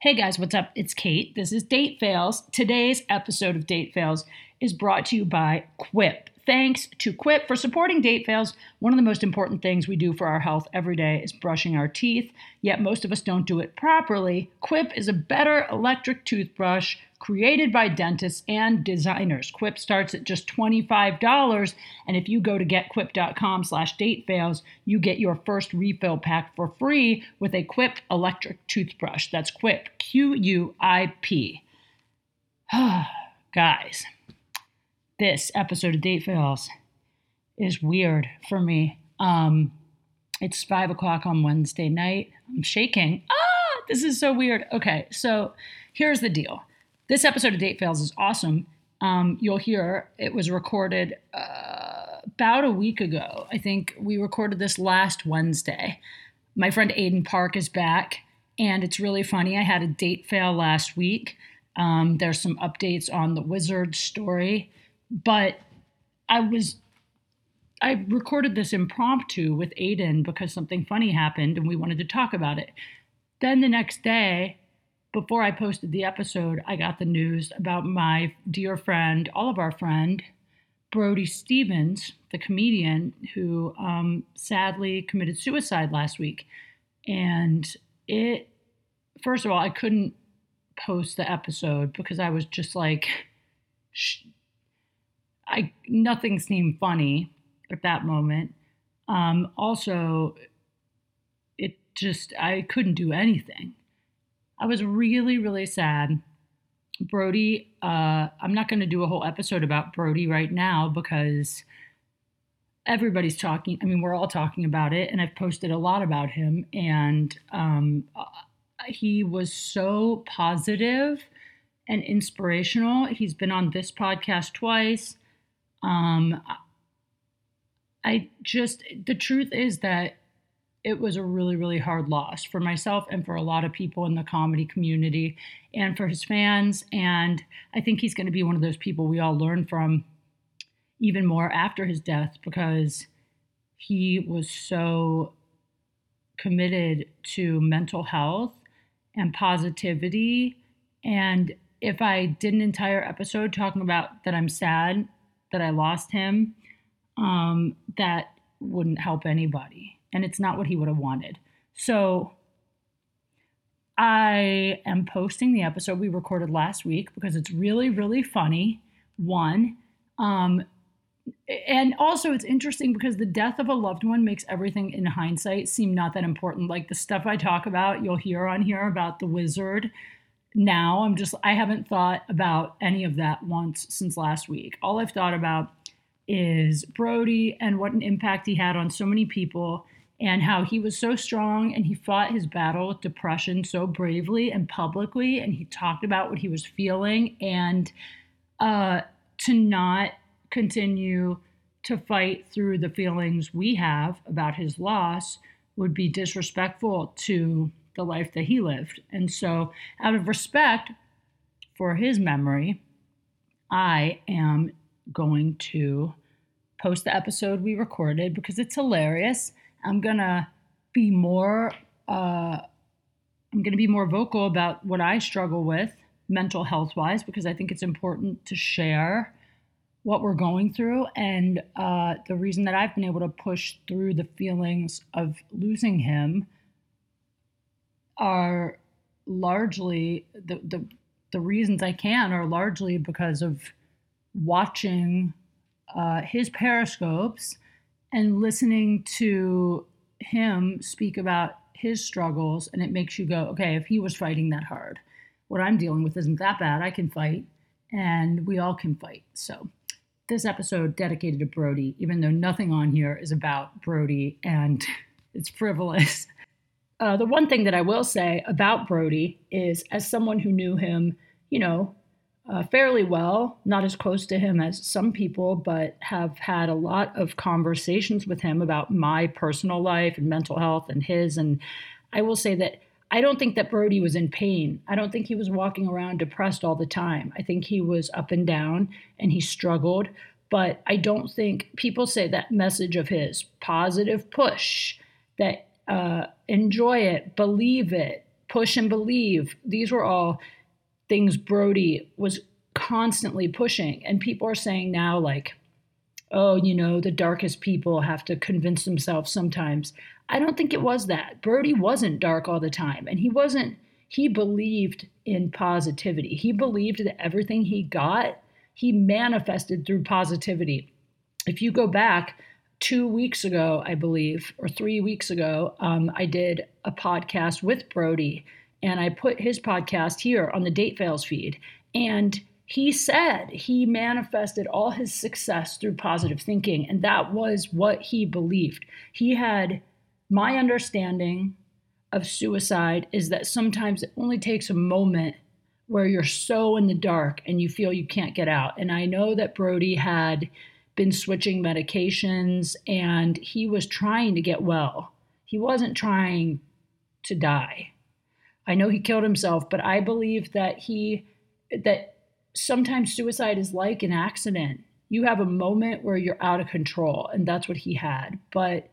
Hey guys, what's up? It's Kate. This is Date Fails. Today's episode of Date Fails is brought to you by Quip. Thanks to Quip for supporting Date Fails. One of the most important things we do for our health every day is brushing our teeth, yet most of us don't do it properly. Quip is a better electric toothbrush created by dentists and designers. Quip starts at just $25, and if you go to getquip.com slash datefails, you get your first refill pack for free with a Quip electric toothbrush. That's Quip, Q-U-I-P. Guys this episode of Date Fails is weird for me. Um, it's five o'clock on Wednesday night. I'm shaking. Ah, this is so weird. Okay, so here's the deal. This episode of Date Fails is awesome. Um, you'll hear it was recorded uh, about a week ago. I think we recorded this last Wednesday. My friend Aidan Park is back, and it's really funny. I had a date fail last week. Um, there's some updates on the wizard story but I was I recorded this impromptu with Aidan because something funny happened and we wanted to talk about it. Then the next day, before I posted the episode, I got the news about my dear friend, all of our friend, Brody Stevens, the comedian who um, sadly committed suicide last week. And it, first of all, I couldn't post the episode because I was just like, sh- I nothing seemed funny at that moment. Um, also, it just I couldn't do anything. I was really really sad. Brody, uh, I'm not going to do a whole episode about Brody right now because everybody's talking. I mean, we're all talking about it, and I've posted a lot about him. And um, uh, he was so positive and inspirational. He's been on this podcast twice. Um, I just, the truth is that it was a really, really hard loss for myself and for a lot of people in the comedy community and for his fans. And I think he's going to be one of those people we all learn from even more after his death because he was so committed to mental health and positivity. And if I did an entire episode talking about that I'm sad that I lost him, um, that wouldn't help anybody. And it's not what he would have wanted. So I am posting the episode we recorded last week because it's really, really funny. One. Um, and also, it's interesting because the death of a loved one makes everything in hindsight seem not that important. Like the stuff I talk about, you'll hear on here about the wizard now. I'm just, I haven't thought about any of that once since last week. All I've thought about is Brody and what an impact he had on so many people and how he was so strong and he fought his battle with depression so bravely and publicly and he talked about what he was feeling and uh, to not continue to fight through the feelings we have about his loss would be disrespectful to the life that he lived. And so, out of respect for his memory, I am going to post the episode we recorded because it's hilarious. I'm gonna be more uh, I'm gonna be more vocal about what I struggle with mental health wise because I think it's important to share what we're going through and uh, the reason that I've been able to push through the feelings of losing him are largely the, the the reasons I can are largely because of watching uh, his periscopes and listening to him speak about his struggles, and it makes you go, okay, if he was fighting that hard, what I'm dealing with isn't that bad. I can fight, and we all can fight. So, this episode dedicated to Brody, even though nothing on here is about Brody and it's frivolous. Uh, the one thing that I will say about Brody is, as someone who knew him, you know, uh, fairly well, not as close to him as some people, but have had a lot of conversations with him about my personal life and mental health and his. And I will say that I don't think that Brody was in pain. I don't think he was walking around depressed all the time. I think he was up and down and he struggled. But I don't think people say that message of his positive push that uh, enjoy it, believe it, push and believe. These were all things Brody was constantly pushing. And people are saying now, like, oh, you know, the darkest people have to convince themselves sometimes. I don't think it was that. Brody wasn't dark all the time. And he wasn't, he believed in positivity. He believed that everything he got, he manifested through positivity. If you go back, two weeks ago, I believe, or three weeks ago, um, I did a podcast with Brody, and I put his podcast here on the Date Fails feed. And he said he manifested all his success through positive thinking, and that was what he believed. He had my understanding of suicide is that sometimes it only takes a moment where you're so in the dark and you feel you can't get out. And I know that Brody had been switching medications and he was trying to get well. He wasn't trying to die. I know he killed himself, but I believe that he that sometimes suicide is like an accident. You have a moment where you're out of control, and that's what he had. But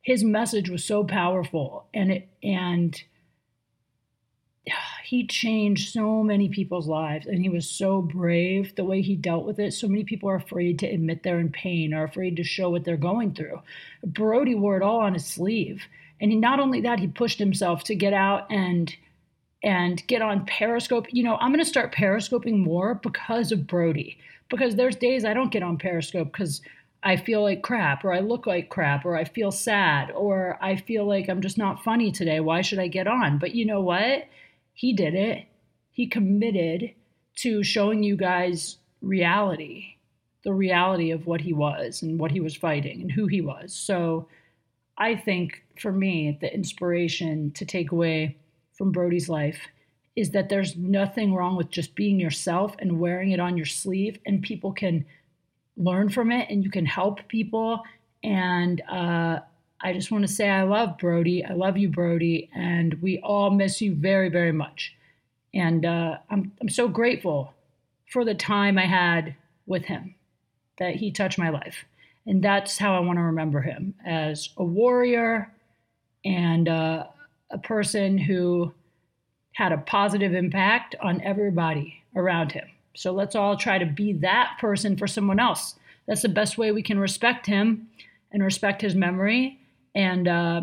his message was so powerful, and it and he changed so many people's lives and he was so brave the way he dealt with it. So many people are afraid to admit they're in pain or afraid to show what they're going through. Brody wore it all on his sleeve. And he not only that, he pushed himself to get out and and get on Periscope. You know, I'm going to start Periscoping more because of Brody. Because there's days I don't get on Periscope because I feel like crap, or I look like crap, or I feel sad, or I feel like I'm just not funny today. Why should I get on? But you know what? He did it. He committed to showing you guys reality, the reality of what he was and what he was fighting and who he was. So I think for me, the inspiration to take away from Brody's life is that there's nothing wrong with just being yourself and wearing it on your sleeve, and people can learn from it and you can help people. And uh, I just want to say I love Brody. I love you, Brody, and we all miss you very, very much. And uh, I'm I'm so grateful for the time I had with him, that he touched my life, and that's how I want to remember him as a warrior and uh, a person who had a positive impact on everybody around him. So let's all try to be that person for someone else. That's the best way we can respect him and respect his memory. And uh,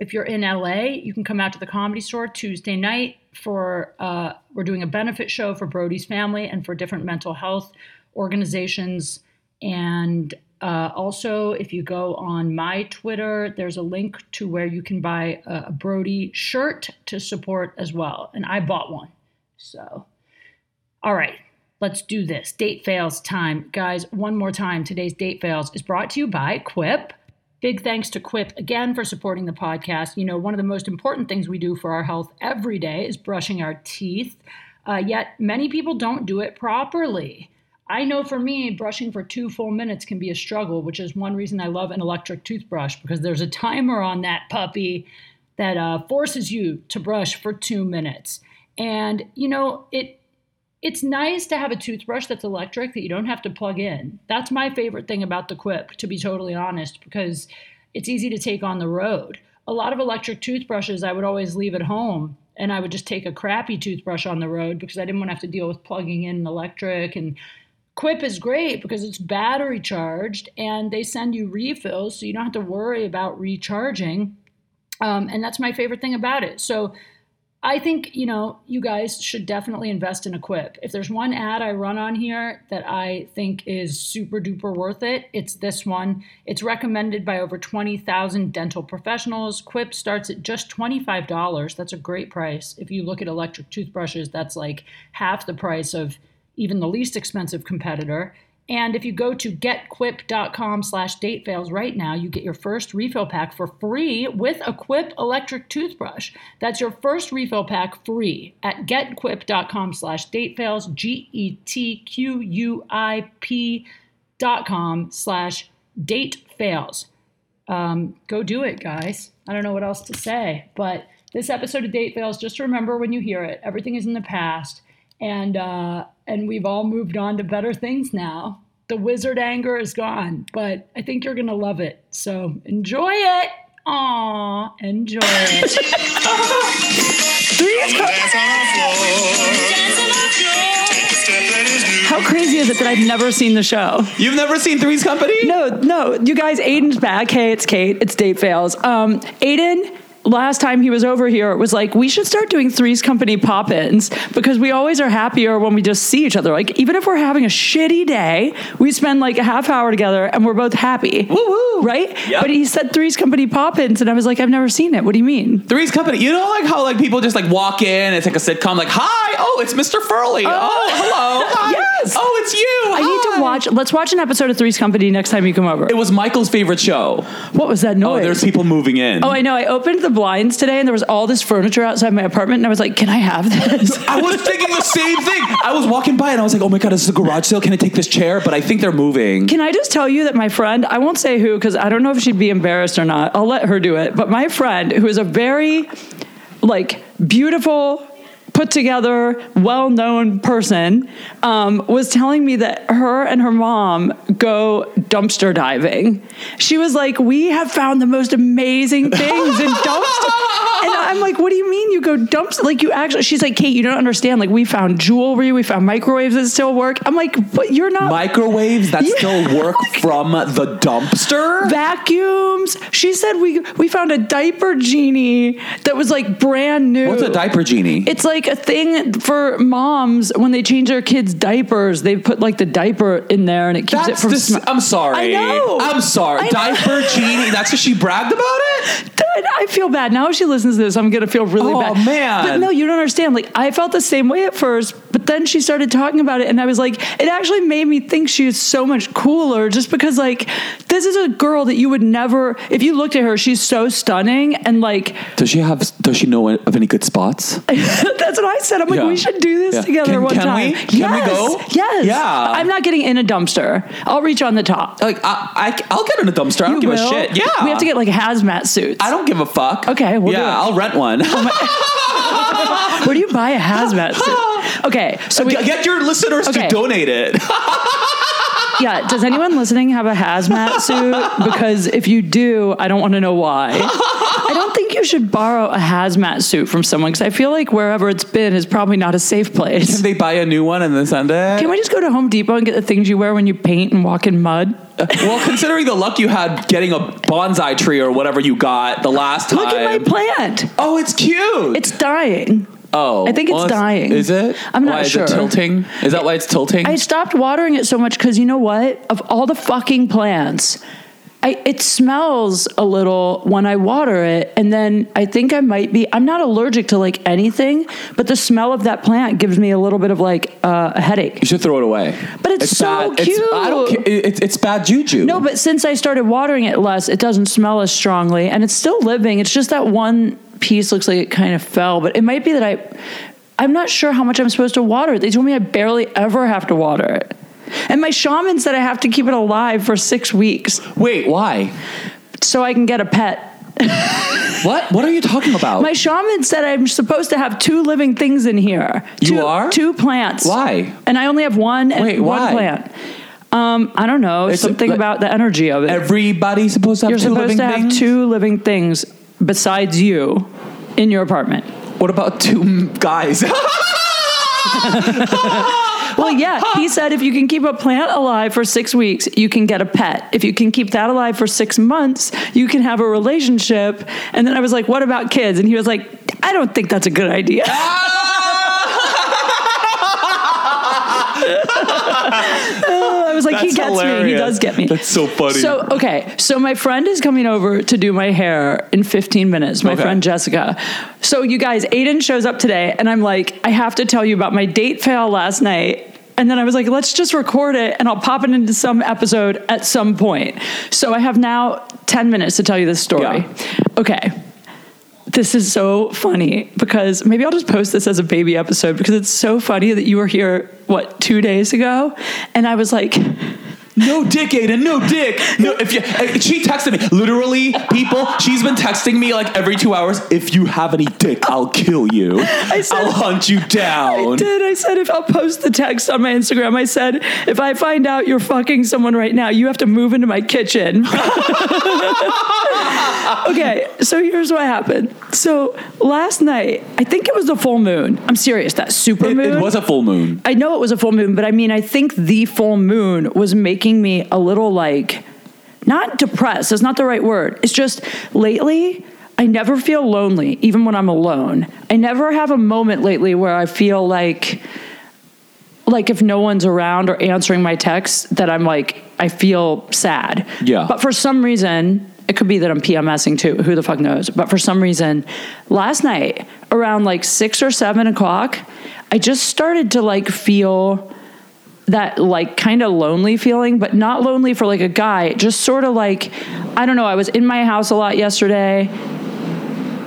if you're in LA, you can come out to the comedy store Tuesday night for uh, we're doing a benefit show for Brody's family and for different mental health organizations. And uh, also, if you go on my Twitter, there's a link to where you can buy a Brody shirt to support as well. And I bought one. So, all right, let's do this. Date fails time. Guys, one more time. Today's date fails is brought to you by Quip. Big thanks to Quip again for supporting the podcast. You know, one of the most important things we do for our health every day is brushing our teeth. Uh, yet many people don't do it properly. I know for me, brushing for two full minutes can be a struggle, which is one reason I love an electric toothbrush because there's a timer on that puppy that uh, forces you to brush for two minutes. And you know, it it's nice to have a toothbrush that's electric that you don't have to plug in. That's my favorite thing about the Quip, to be totally honest, because it's easy to take on the road. A lot of electric toothbrushes I would always leave at home and I would just take a crappy toothbrush on the road because I didn't want to have to deal with plugging in an electric and Quip is great because it's battery charged and they send you refills so you don't have to worry about recharging. Um, and that's my favorite thing about it. So I think, you know, you guys should definitely invest in a Quip. If there's one ad I run on here that I think is super duper worth it, it's this one. It's recommended by over 20,000 dental professionals. Quip starts at just $25. That's a great price. If you look at electric toothbrushes, that's like half the price of even the least expensive competitor. And if you go to getquip.com slash datefails right now, you get your first refill pack for free with a Quip electric toothbrush. That's your first refill pack free at getquip.com slash datefails, G-E-T-Q-U-I-P dot com slash datefails. Um, go do it, guys. I don't know what else to say, but this episode of Date Fails, just remember when you hear it, everything is in the past and uh, and we've all moved on to better things now. The wizard anger is gone, but I think you're gonna love it. So enjoy it. Aw, enjoy it. How crazy is it that I've never seen the show? You've never seen Three's Company? No, no, you guys, Aidan's back. Hey, it's Kate. It's Date Fails. Um, Aidan, last time he was over here, it was like, we should start doing Three's Company pop ins because we always are happier when we just see each other. Like, even if we're having a shitty day, we spend like a half hour together and we're both happy. Woo woo. Right? Yep. But he said Three's Company pop ins, and I was like, I've never seen it. What do you mean? Three's Company. You know, like how like people just like walk in. It's like a sitcom. Like, hi. Oh, it's Mr. Furley. Oh. oh, hello. Hi. Yes. Oh, it's you. I need to watch. Let's watch an episode of Three's Company next time you come over. It was Michael's favorite show. What was that noise? Oh, there's people moving in. Oh, I know. I opened the blinds today and there was all this furniture outside my apartment, and I was like, can I have this? I was thinking the same thing. I was walking by and I was like, oh my God, this is a garage sale. Can I take this chair? But I think they're moving. Can I just tell you that my friend, I won't say who because I don't know if she'd be embarrassed or not. I'll let her do it. But my friend, who is a very like beautiful, put together, well known person, um, was telling me that her and her mom go dumpster diving. She was like, We have found the most amazing things in dumpster. And I'm like, what do you mean you go dumpster? Like you actually, she's like, Kate, you don't understand. Like we found jewelry, we found microwaves that still work. I'm like, but you're not Microwaves that Yeah. still work from the dumpster? vacuums. She said we we found a diaper genie that was like brand new. What's a diaper genie? It's like a thing for moms when they change their kids' diapers. They put like the diaper in there and it keeps That's it from. dis- sm- I'm sorry. I know. I'm sorry. I know. Diaper genie. That's what she bragged about it? Dude, I feel bad now. If she listens to this, I'm gonna feel really Oh, bad. man. But no, you don't understand. Like I felt the same way at first, but then she started talking about it, and I was like, it actually made me think she is so much cooler. Just because, like, this is a girl that you would never. If you looked at her, she's so stunning, and like Does she have? Does she know of any good spots? that's what I said. I'm like, Yeah. we should do this Yeah. together Can- one can time. we? Can we Yes. go? Yes. Yeah. I'm not getting in a dumpster. I'll reach on the top. Like I, I, will get in a dumpster. I don't You give will? a shit. Yeah, We have to get like hazmat suits. I don't give a fuck. Okay, we'll yeah, do it. I'll rent one. Oh Where do you buy a hazmat suit? Okay, so we get your listeners Okay. to donate it. yeah. Does anyone listening have a hazmat suit? Because if you do, I don't want to know why. I don't think you should borrow a hazmat suit from someone because I feel like wherever it's been is probably not a safe place. Can they buy a new one and then send it? Can we just go to Home Depot and get the things you wear when you paint and walk in mud? Uh, well, considering the luck you had getting a bonsai tree or whatever you got the last time. Look at my plant. Oh, it's cute. It's dying. oh, I think it's well, dying. Is it? I'm not why, sure. Is it tilting? Is that why it's tilting? I stopped watering it so much because you know what? Of all the fucking plants, I, it smells a little when I water it, and then I think I might be. I'm not allergic to like anything, but the smell of that plant gives me a little bit of like uh, a headache. you should throw it away. But it's so bad. It's, I don't cute. It's, it's bad juju. No, but since I started watering it less, it doesn't smell as strongly, and it's still living. It's just that one piece looks like it kind of fell, but it might be that I. I'm not sure how much I'm supposed to water it. They told me I barely ever have to water it. And my shaman said I have to keep it alive for six weeks Wait, why? so I can get a pet. What? What are you talking about? My shaman said I'm supposed to have two living things in here. You two, are? two plants. Why? And I only have one and Wait, one why? plant. Um, I don't know. It's something like- about the energy of it. Everybody's supposed to have You're two supposed living to have things? two living things besides you in your apartment. What about two m- guys? Well, yeah, he said if you can keep a plant alive for six weeks, you can get a pet. If you can keep that alive for six months, you can have a relationship. And then I was like, what about kids? And he was like, I don't think that's a good idea. Ah! Uh, I was like, he That's gets me. He does get me. That's so funny. So, okay. So, my friend is coming over to do my hair in 15 minutes, my Okay. friend Jessica. So, you guys, Aidan shows up today, and I'm like, I have to tell you about my date fail last night. And then I was like, let's just record it and I'll pop it into some episode at some point. So, I have now 10 minutes to tell you this story. Yeah. Okay. This is so funny because maybe I'll just post this as a baby episode because it's so funny that you were here, what, two days ago? And I was like, No dick, Aidan. No dick. No. If you, uh, she texted me. Literally, people. She's been texting me like every two hours. If you have any dick, I'll kill you. I said- I'll hunt you down. I did. I said if I'll post the text on my Instagram, I said if I find out you're fucking someone right now, you have to move into my kitchen. okay, so here's what happened. So last night, I think it was the full moon. I'm serious. That super It, moon. it was a full moon. I know it was a full moon, but I mean, I think the full moon was making me a little like, not depressed, that's not the right word. It's just lately, I never feel lonely, even when I'm alone. I never have a moment lately where I feel like, like if no one's around or answering my texts, that I'm like, I feel sad. Yeah. But for some reason, it could be that I'm PMSing too. Who the fuck knows? But for some reason, last night around like six or seven o'clock, I just started to like feel that like kind of lonely feeling, but not lonely for like a guy. Just sort of like, I don't know. I was in my house a lot yesterday.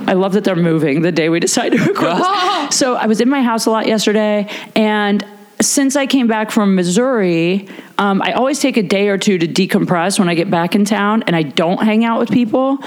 I love that they're moving the day we decide to record. this. so I was in my house a lot yesterday, and since I came back from Missouri, um, I always take a day or two to decompress when I get back in town, and I don't hang out with people.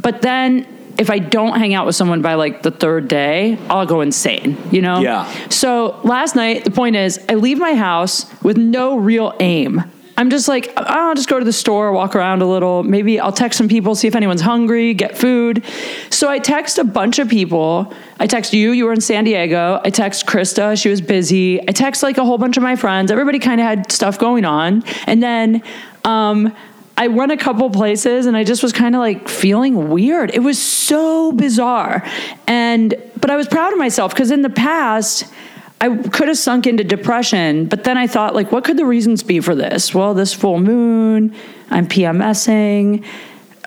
But then if I don't hang out with someone by like the third day, I'll go insane, you know? Yeah. So last night, the point is, I leave my house with no real aim. I'm just like, I'll just go to the store, walk around a little. Maybe I'll text some people, see if anyone's hungry, get food. So I text a bunch of people. I text you, you were in San Diego. I text Krista, she was busy. I text like a whole bunch of my friends. Everybody kind of had stuff going on. And then, um, I went a couple places and I just was kind of like feeling weird. It was so bizarre. And but I was proud of myself because in the past I could have sunk into depression, but then I thought like what could the reasons be for this? Well, this full moon, I'm PMSing.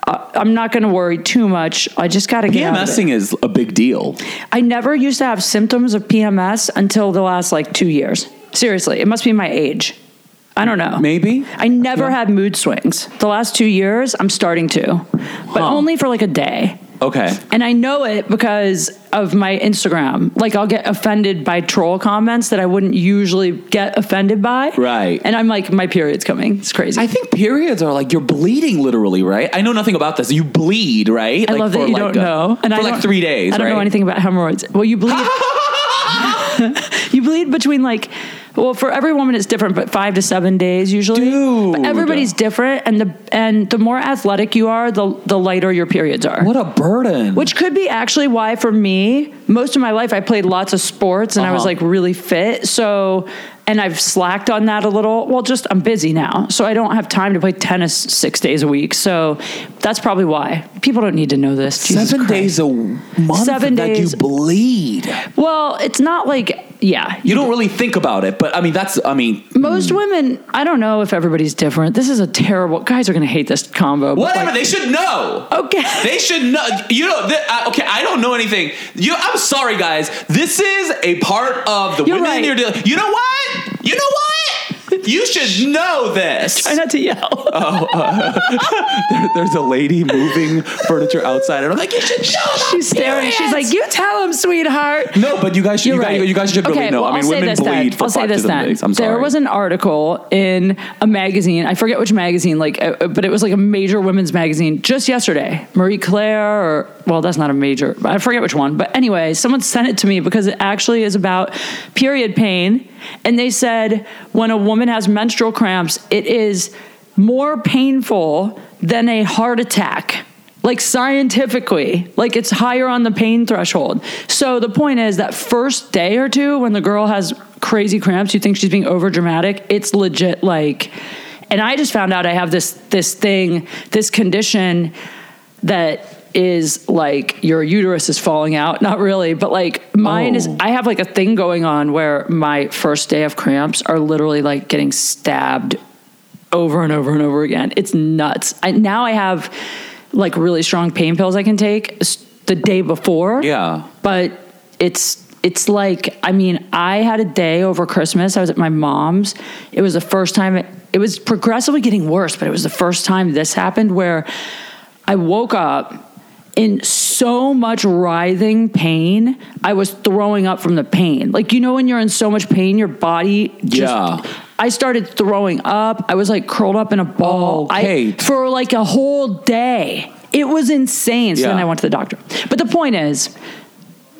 Uh, I'm not going to worry too much. I just got to get. PMSing is a big deal. I never used to have symptoms of PMS until the last like 2 years. Seriously, it must be my age. I don't know. Maybe. I never had mood swings. The last two years, I'm starting to, but Huh. only for like a day. Okay. And I know it because of my Instagram. Like, I'll get offended by troll comments that I wouldn't usually get offended by. Right. And I'm like, my period's coming. It's crazy. I think periods are like you're bleeding literally, right? I know nothing about this. You bleed, right? I like love that you like don't a- know. Uh, and for I like three days. I don't right? know anything about hemorrhoids. Well, you bleed. you bleed between like, well, for every woman it's different, but five to seven days usually. Dude. But everybody's different, and the and the more athletic you are, the the lighter your periods are. What a burden. Which could be actually why, for me, most of my life I played lots of sports and I was Uh-huh. like really fit. So, and I've slacked on that a little. Well, just I'm busy now. So I don't have time to play tennis six days a week. So that's probably why. People don't need to know this. Jesus seven Christ. days a month Seven that days. you bleed. Well, it's not like, yeah. You don't really think about it, but I mean that's I mean Most mm. women, I don't know if everybody's different. This is a terrible, guys are going to hate this combo. whatever like- they should know. Okay. They should know. You know. I- okay, I don't know anything. You. I'm sorry, guys. This is a part of the You're women right. you're dealing. You know what? You know what? You should know this. Try not to yell. There- there's a lady moving furniture outside, and I'm like, you should know. She's staring. She's like, you tell him, sweetheart. no, but you guys should. You're right. guys, you guys should really okay, know. well, I mean, I'll women bleed I'll say this then. I'm sorry. There was an article in a magazine. I forget which magazine, like, uh, but it was like a major women's magazine just yesterday. Marie Claire, or well, that's not a major. I forget which one. But anyway, someone sent it to me because it actually is about period pain, and they said when a woman has menstrual cramps, it is more painful than a heart attack. Like scientifically like it's higher on the pain threshold. So the point is that first day or two when the girl has crazy cramps you think she's being over dramatic it's legit like and i just found out i have this this thing this condition that is like your uterus is falling out not really but like mine is Oh. i have like a thing going on where my first day of cramps are literally like getting stabbed over and over and over again. It's nuts. I, now I have like really strong pain pills I can take the day before. Yeah. But it's it's like I mean I had a day over Christmas. I was at my mom's. It was the first time it, it was progressively getting worse, but it was the first time this happened where I woke up in so much writhing pain. I was throwing up from the pain. Like you know when you're in so much pain, your body just Yeah. I started throwing up. I was like curled up in a ball. Oh, I- for like a whole day. It was insane. So then I went to the doctor. But the point is,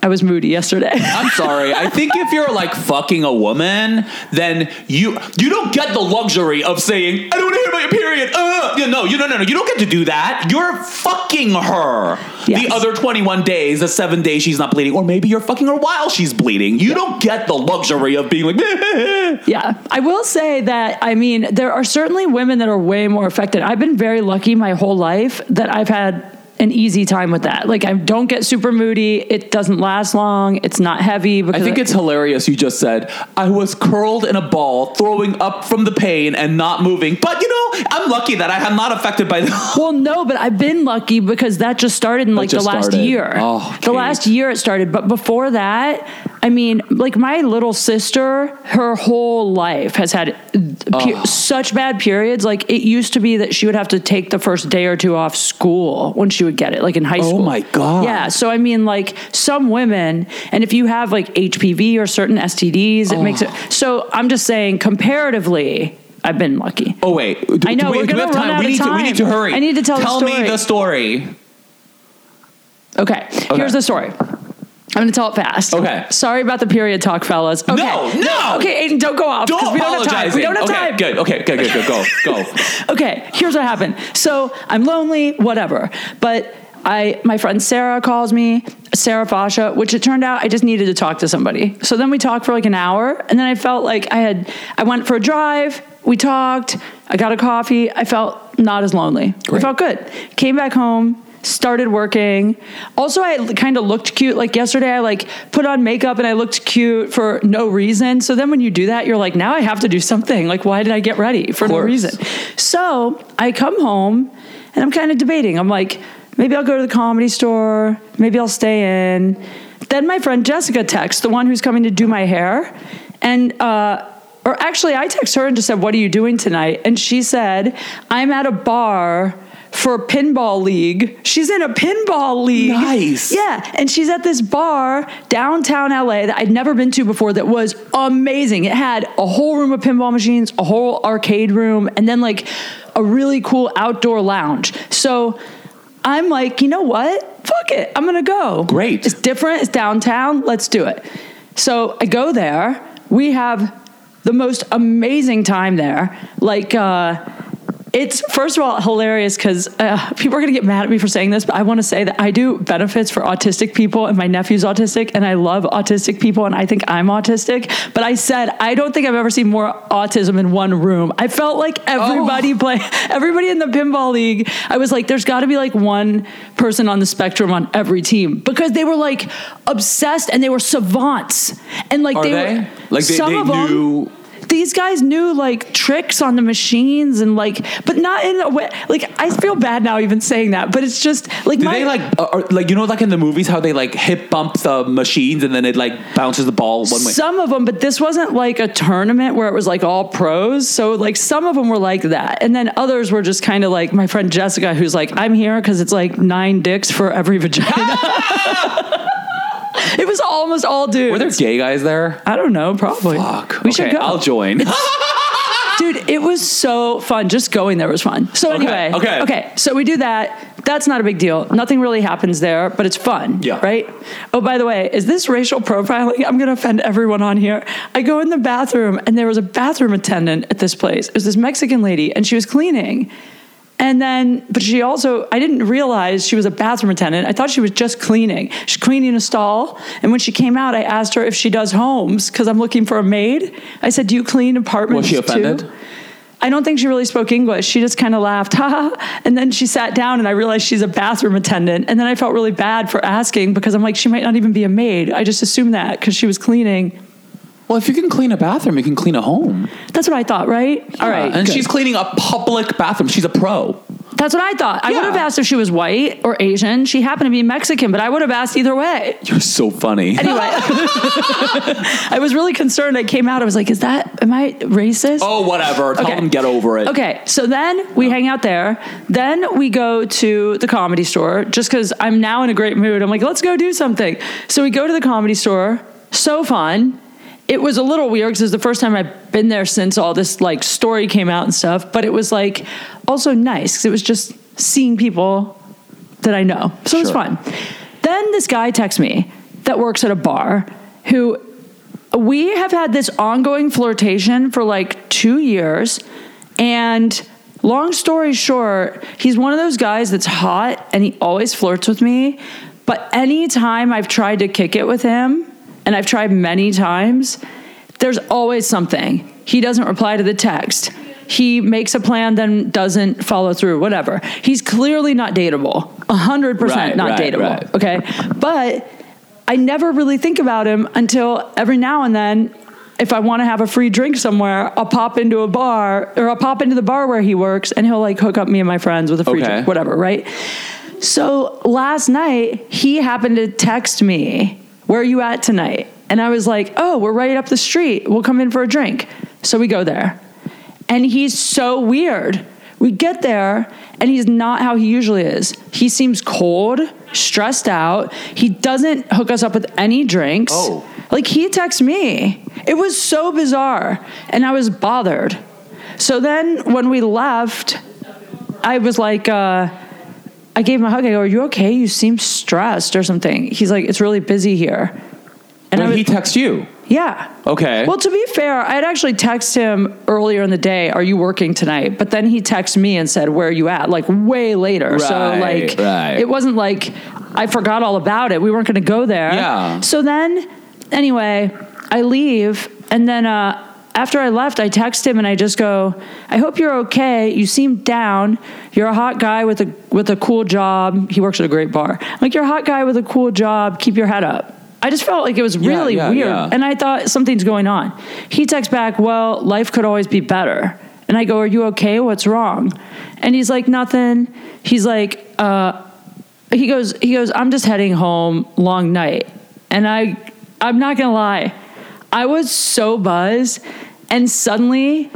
I was moody yesterday. I'm sorry. I think if you're like fucking a woman, then you you don't get the luxury of saying, "I don't want to hear about your period." Uh, you know, you no no no. You don't get to do that. You're fucking her. Yes. The other 21 days, the seven days she's not bleeding, or maybe you're fucking her while she's bleeding. You don't get the luxury of being like. Yeah, I will say that. I mean, there are certainly women that are way more affected. I've been very lucky my whole life that I've had an easy time with that. Like, I don't get super moody. It doesn't last long. It's not heavy. I think it's hilarious. You just said I was curled in a ball, throwing up from the pain and not moving. But you know, I'm lucky that I am not affected by that. Well, no, but I've been lucky because that just started in like the last started. year. Oh, the last year it started. But before that, I mean, like my little sister, her whole life has had pe- oh. such bad periods. Like it used to be that she would have to take the first day or two off school when she would get it, like in high Oh school. Oh my God. Yeah. So I mean, like some women, and if you have like HPV or certain STDs, it makes it. Oh. So I'm just saying, comparatively, I've been lucky. Oh wait, do, I know, do we, we're do we have time? out we need to. We need to hurry. I need to tell the story. Tell me the story. Okay, here's the story. I'm gonna tell it fast. Okay. Sorry about the period talk, fellas. Okay. No, no. Okay, Aidan, don't go off. Don't we don't have time. We don't have okay, time. Good. Okay. Good. Good. Good. Go. Go. Okay, here's what happened. So I'm lonely, whatever. But I my friend Sarah calls me, Sarah Fasha, which it turned out I just needed to talk to somebody. So then we talked for like an hour, and then I felt like I had I went for a drive, we talked, I got a coffee, I felt not as lonely. I felt good. Came back home. Started working. Also, I kind of looked cute. Like yesterday, I like put on makeup and I looked cute for no reason. So then, when you do that, you're like, now I have to do something. Like, why did I get ready for no reason? So I come home and I'm kind of debating. I'm like, maybe I'll go to the comedy store, maybe I'll stay in. Then my friend Jessica texts, the one who's coming to do my hair, and uh, or actually I text her and just said, "What are you doing tonight?" And she said, "I'm at a bar." For a pinball league. She's in a pinball league. Nice. Yeah. And she's at this bar downtown LA that I'd never been to before that was amazing. It had a whole room of pinball machines, a whole arcade room, and then like a really cool outdoor lounge. So I'm like, you know what? Fuck it. I'm gonna go. Great. It's different. It's downtown. Let's do it. So I go there. We have the most amazing time there. Like, uh, it's first of all hilarious because uh, people are going to get mad at me for saying this, but I want to say that I do benefits for autistic people, and my nephew's autistic, and I love autistic people, and I think I'm autistic. But I said I don't think I've ever seen more autism in one room. I felt like everybody play, everybody in the pinball league. I was like, there's got to be like one person on the spectrum on every team because they were like obsessed and they were savants, and like they, they? were Like, they- some they of them knew- these guys knew like tricks on the machines and like but not in a way like i feel bad now even saying that but it's just like Do my they like, uh, or, like you know, like in the movies, how they like hip bump the machines and then it like bounces the ball one way. some of them but this wasn't like a tournament where it was like all pros so like some of them were like that and then others were just kind of like my friend jessica who's like i'm here because it's like nine dicks for every vagina it was almost all dudes Were there gay guys there? i don't know probably Fuck. we okay, should go I'll join. Dude, it was so fun. Just going there was fun. So Okay, anyway, okay. okay. So we do that. That's not a big deal. Nothing really happens there, but it's fun. Yeah. Right. Oh, by the way, is this racial profiling? I'm gonna offend everyone on here. I go in the bathroom and there was a bathroom attendant at this place. It was this Mexican lady, and she was cleaning. And then, but she also, I didn't realize she was a bathroom attendant. I thought she was just cleaning. She's cleaning a stall. And when she came out, I asked her if she does homes because I'm looking for a maid. I said, Do you clean apartments? Was she offended? Too? I don't think she really spoke English. She just kind of laughed, ha. And then she sat down and I realized she's a bathroom attendant. And then I felt really bad for asking because I'm like, she might not even be a maid. I just assumed that because she was cleaning. Well, if you can clean a bathroom, you can clean a home. That's what I thought, right? All right. and good. she's cleaning a public bathroom. She's a pro. That's what I thought. I Yeah. would have asked if she was white or Asian. She happened to be Mexican, but I would have asked either way. You're so funny. Anyway, I was really concerned. I came out. I was like, "Is that? Am I racist?" oh, whatever. Tell Okay. them get over it. Okay, so then we hang out there. Then we go to the comedy store just because I'm now in a great mood. I'm like, let's go do something. So we go to the comedy store. So fun. It was a little weird because it was the first time I've been there since all this like story came out and stuff. But it was like also nice because it was just seeing people that I know. So it was fun. Then this guy texts me that works at a bar who we have had this ongoing flirtation for like two years. And long story short, he's one of those guys that's hot and he always flirts with me. But anytime I've tried to kick it with him, and I've tried many times, there's always something. He doesn't reply to the text. He makes a plan, then doesn't follow through, whatever. He's clearly not dateable. 100% Right, not right, dateable. right. Okay. But I never really think about him until every now and then. If I want to have a free drink somewhere, I'll pop into a bar or I'll pop into the bar where he works and he'll like hook up me and my friends with a free Okay. drink, whatever, right? So last night, he happened to text me, Where are you at tonight? And I was like, Oh, we're right up the street. We'll come in for a drink. So we go there. And he's so weird. We get there, and he's not how he usually is. He seems cold, stressed out. He doesn't hook us up with any drinks. Oh. Like he texts me. It was so bizarre. And I was bothered. So then when we left, I was like, uh, I gave him a hug. I go, Are you okay? You seem stressed or something. He's like, It's really busy here. And he texts you. yeah. Okay. Well, to be fair, I had actually texted him earlier in the day, Are you working tonight? But then he texted me and said, Where are you at? Like way later. so, Right, like, right. it wasn't like I forgot all about it. We weren't going to go there. Yeah. So then, anyway, I leave. And then uh, after I left, I text him and I just go, I hope you're okay. You seem down. You're a hot guy with a with a cool job. He works at a great bar. Like you're a hot guy with a cool job. Keep your head up. I just felt like it was really yeah, weird. yeah. And I thought something's going on. He texts back, Well, life could always be better. And I go, Are you okay? What's wrong? And he's like, Nothing. He's like, uh, he goes, he goes, I'm just heading home, long night. And I I'm not gonna lie, I was so buzzed, and suddenly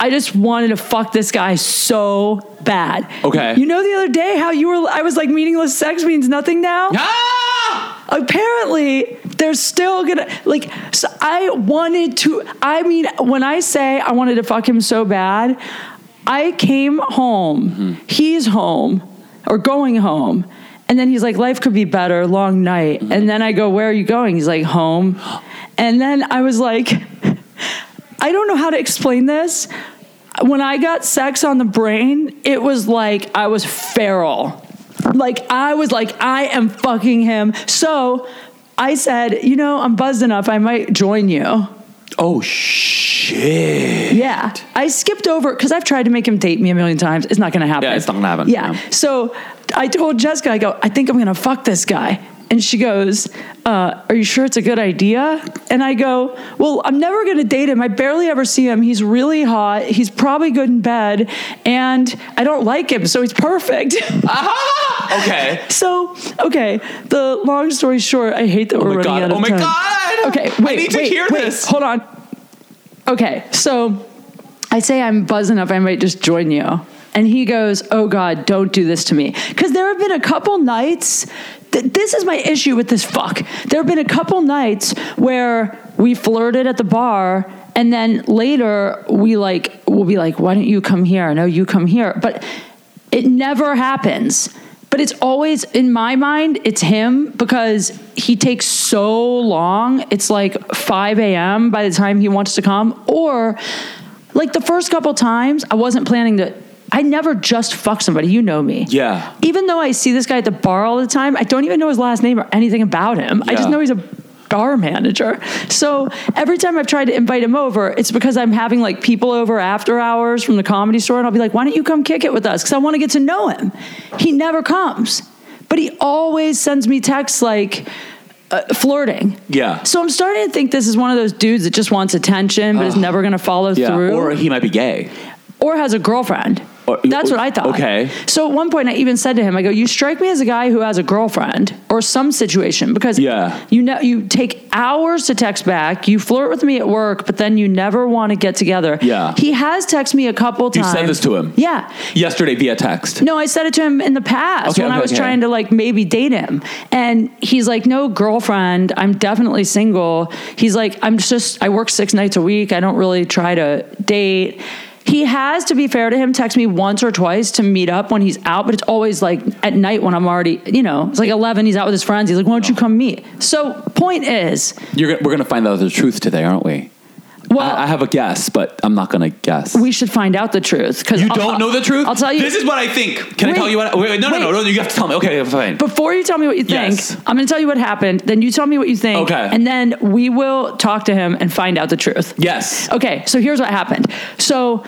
I just wanted to fuck this guy so bad. Okay. You know the other day how you were I was like meaningless sex means nothing now? ah! apparently there's still gonna like so i wanted to i mean when i say i wanted to fuck him so bad i came home he's home or going home and then he's like life could be better long night and then i go where are you going he's like home and then i was like i don't know how to explain this when i got sex on the brain it was like i was feral like I was like, I am fucking him. So I said, you know, I'm buzzed enough. I might join you. Oh shit. Yeah. I skipped over because I've tried to make him date me a million times. It's not to happen. Yeah, it's not gonna happen. Yeah. Yeah. So I told Jessica, I go, I think I'm to fuck this guy. And she goes, uh, Are you sure it's a good idea? And I go, Well, I'm never going to date him. I barely ever see him. He's really hot. He's probably good in bed. And I don't like him. So he's perfect. Okay. So, okay, the long story short, I hate that we're running God. out of time. Oh my time. God. Okay, I wait, need to wait, hear wait, this. Hold on. Okay, so I say I'm buzzing up. I might just join you. And he goes, Oh God, don't do this to me. Because there have been a couple nights, th- this is my issue with this fuck. There have been a couple nights where we flirted at the bar, and then later we like, we'll be like, Why don't you come here? No, you come here. But it never happens. But it's always in my mind, it's him because he takes so long. It's like 5 a.m. by the time he wants to come. Or like the first couple times, I wasn't planning to. I never just fuck somebody. You know me. Yeah. Even though I see this guy at the bar all the time, I don't even know his last name or anything about him. I just know he's a bar manager. So every time I've tried to invite him over, it's because I'm having like people over after hours from the comedy store, and I'll be like, why don't you come kick it with us? Because I want to get to know him. He never comes, but he always sends me texts like, uh, flirting. Yeah. So I'm starting to think this is one of those dudes that just wants attention, but is never going to follow Yeah. through Or he might be gay. or has a girlfriend. Oh, or- That's what I thought. Okay. So at one point, I even said to him, "I go, you strike me as a guy who has a girlfriend or some situation because Yeah. you know you take hours to text back. You flirt with me at work, but then you never want to get together. Yeah. He has texted me a couple times. You said this to him? Yeah. Yesterday via text. No, I said it to him in the past Okay, when I was okay. trying to like maybe date him. And he's like, no girlfriend. I'm definitely single. He's like, I'm just, I work six nights a week. I don't really try to date. He has, to be fair to him, text me once or twice to meet up when he's out, but it's always like at night when I'm already, you know, it's like 11, he's out with his friends. He's like, why don't you come meet? So, point is, You're, we're going to find out the truth today, aren't we? well, I, I have a guess, but I'm not going to guess. we should find out the truth. Because you don't know the truth? I'll tell you. This is what I think. Can Wait. I tell you what? Wait, wait, no, no, no, Wait. no. You have to tell me. Okay, fine. Before you tell me what you think, Yes. I'm going to tell you what happened. Then you tell me what you think. Okay. And then we will talk to him and find out the truth. yes. Okay, so here's what happened. So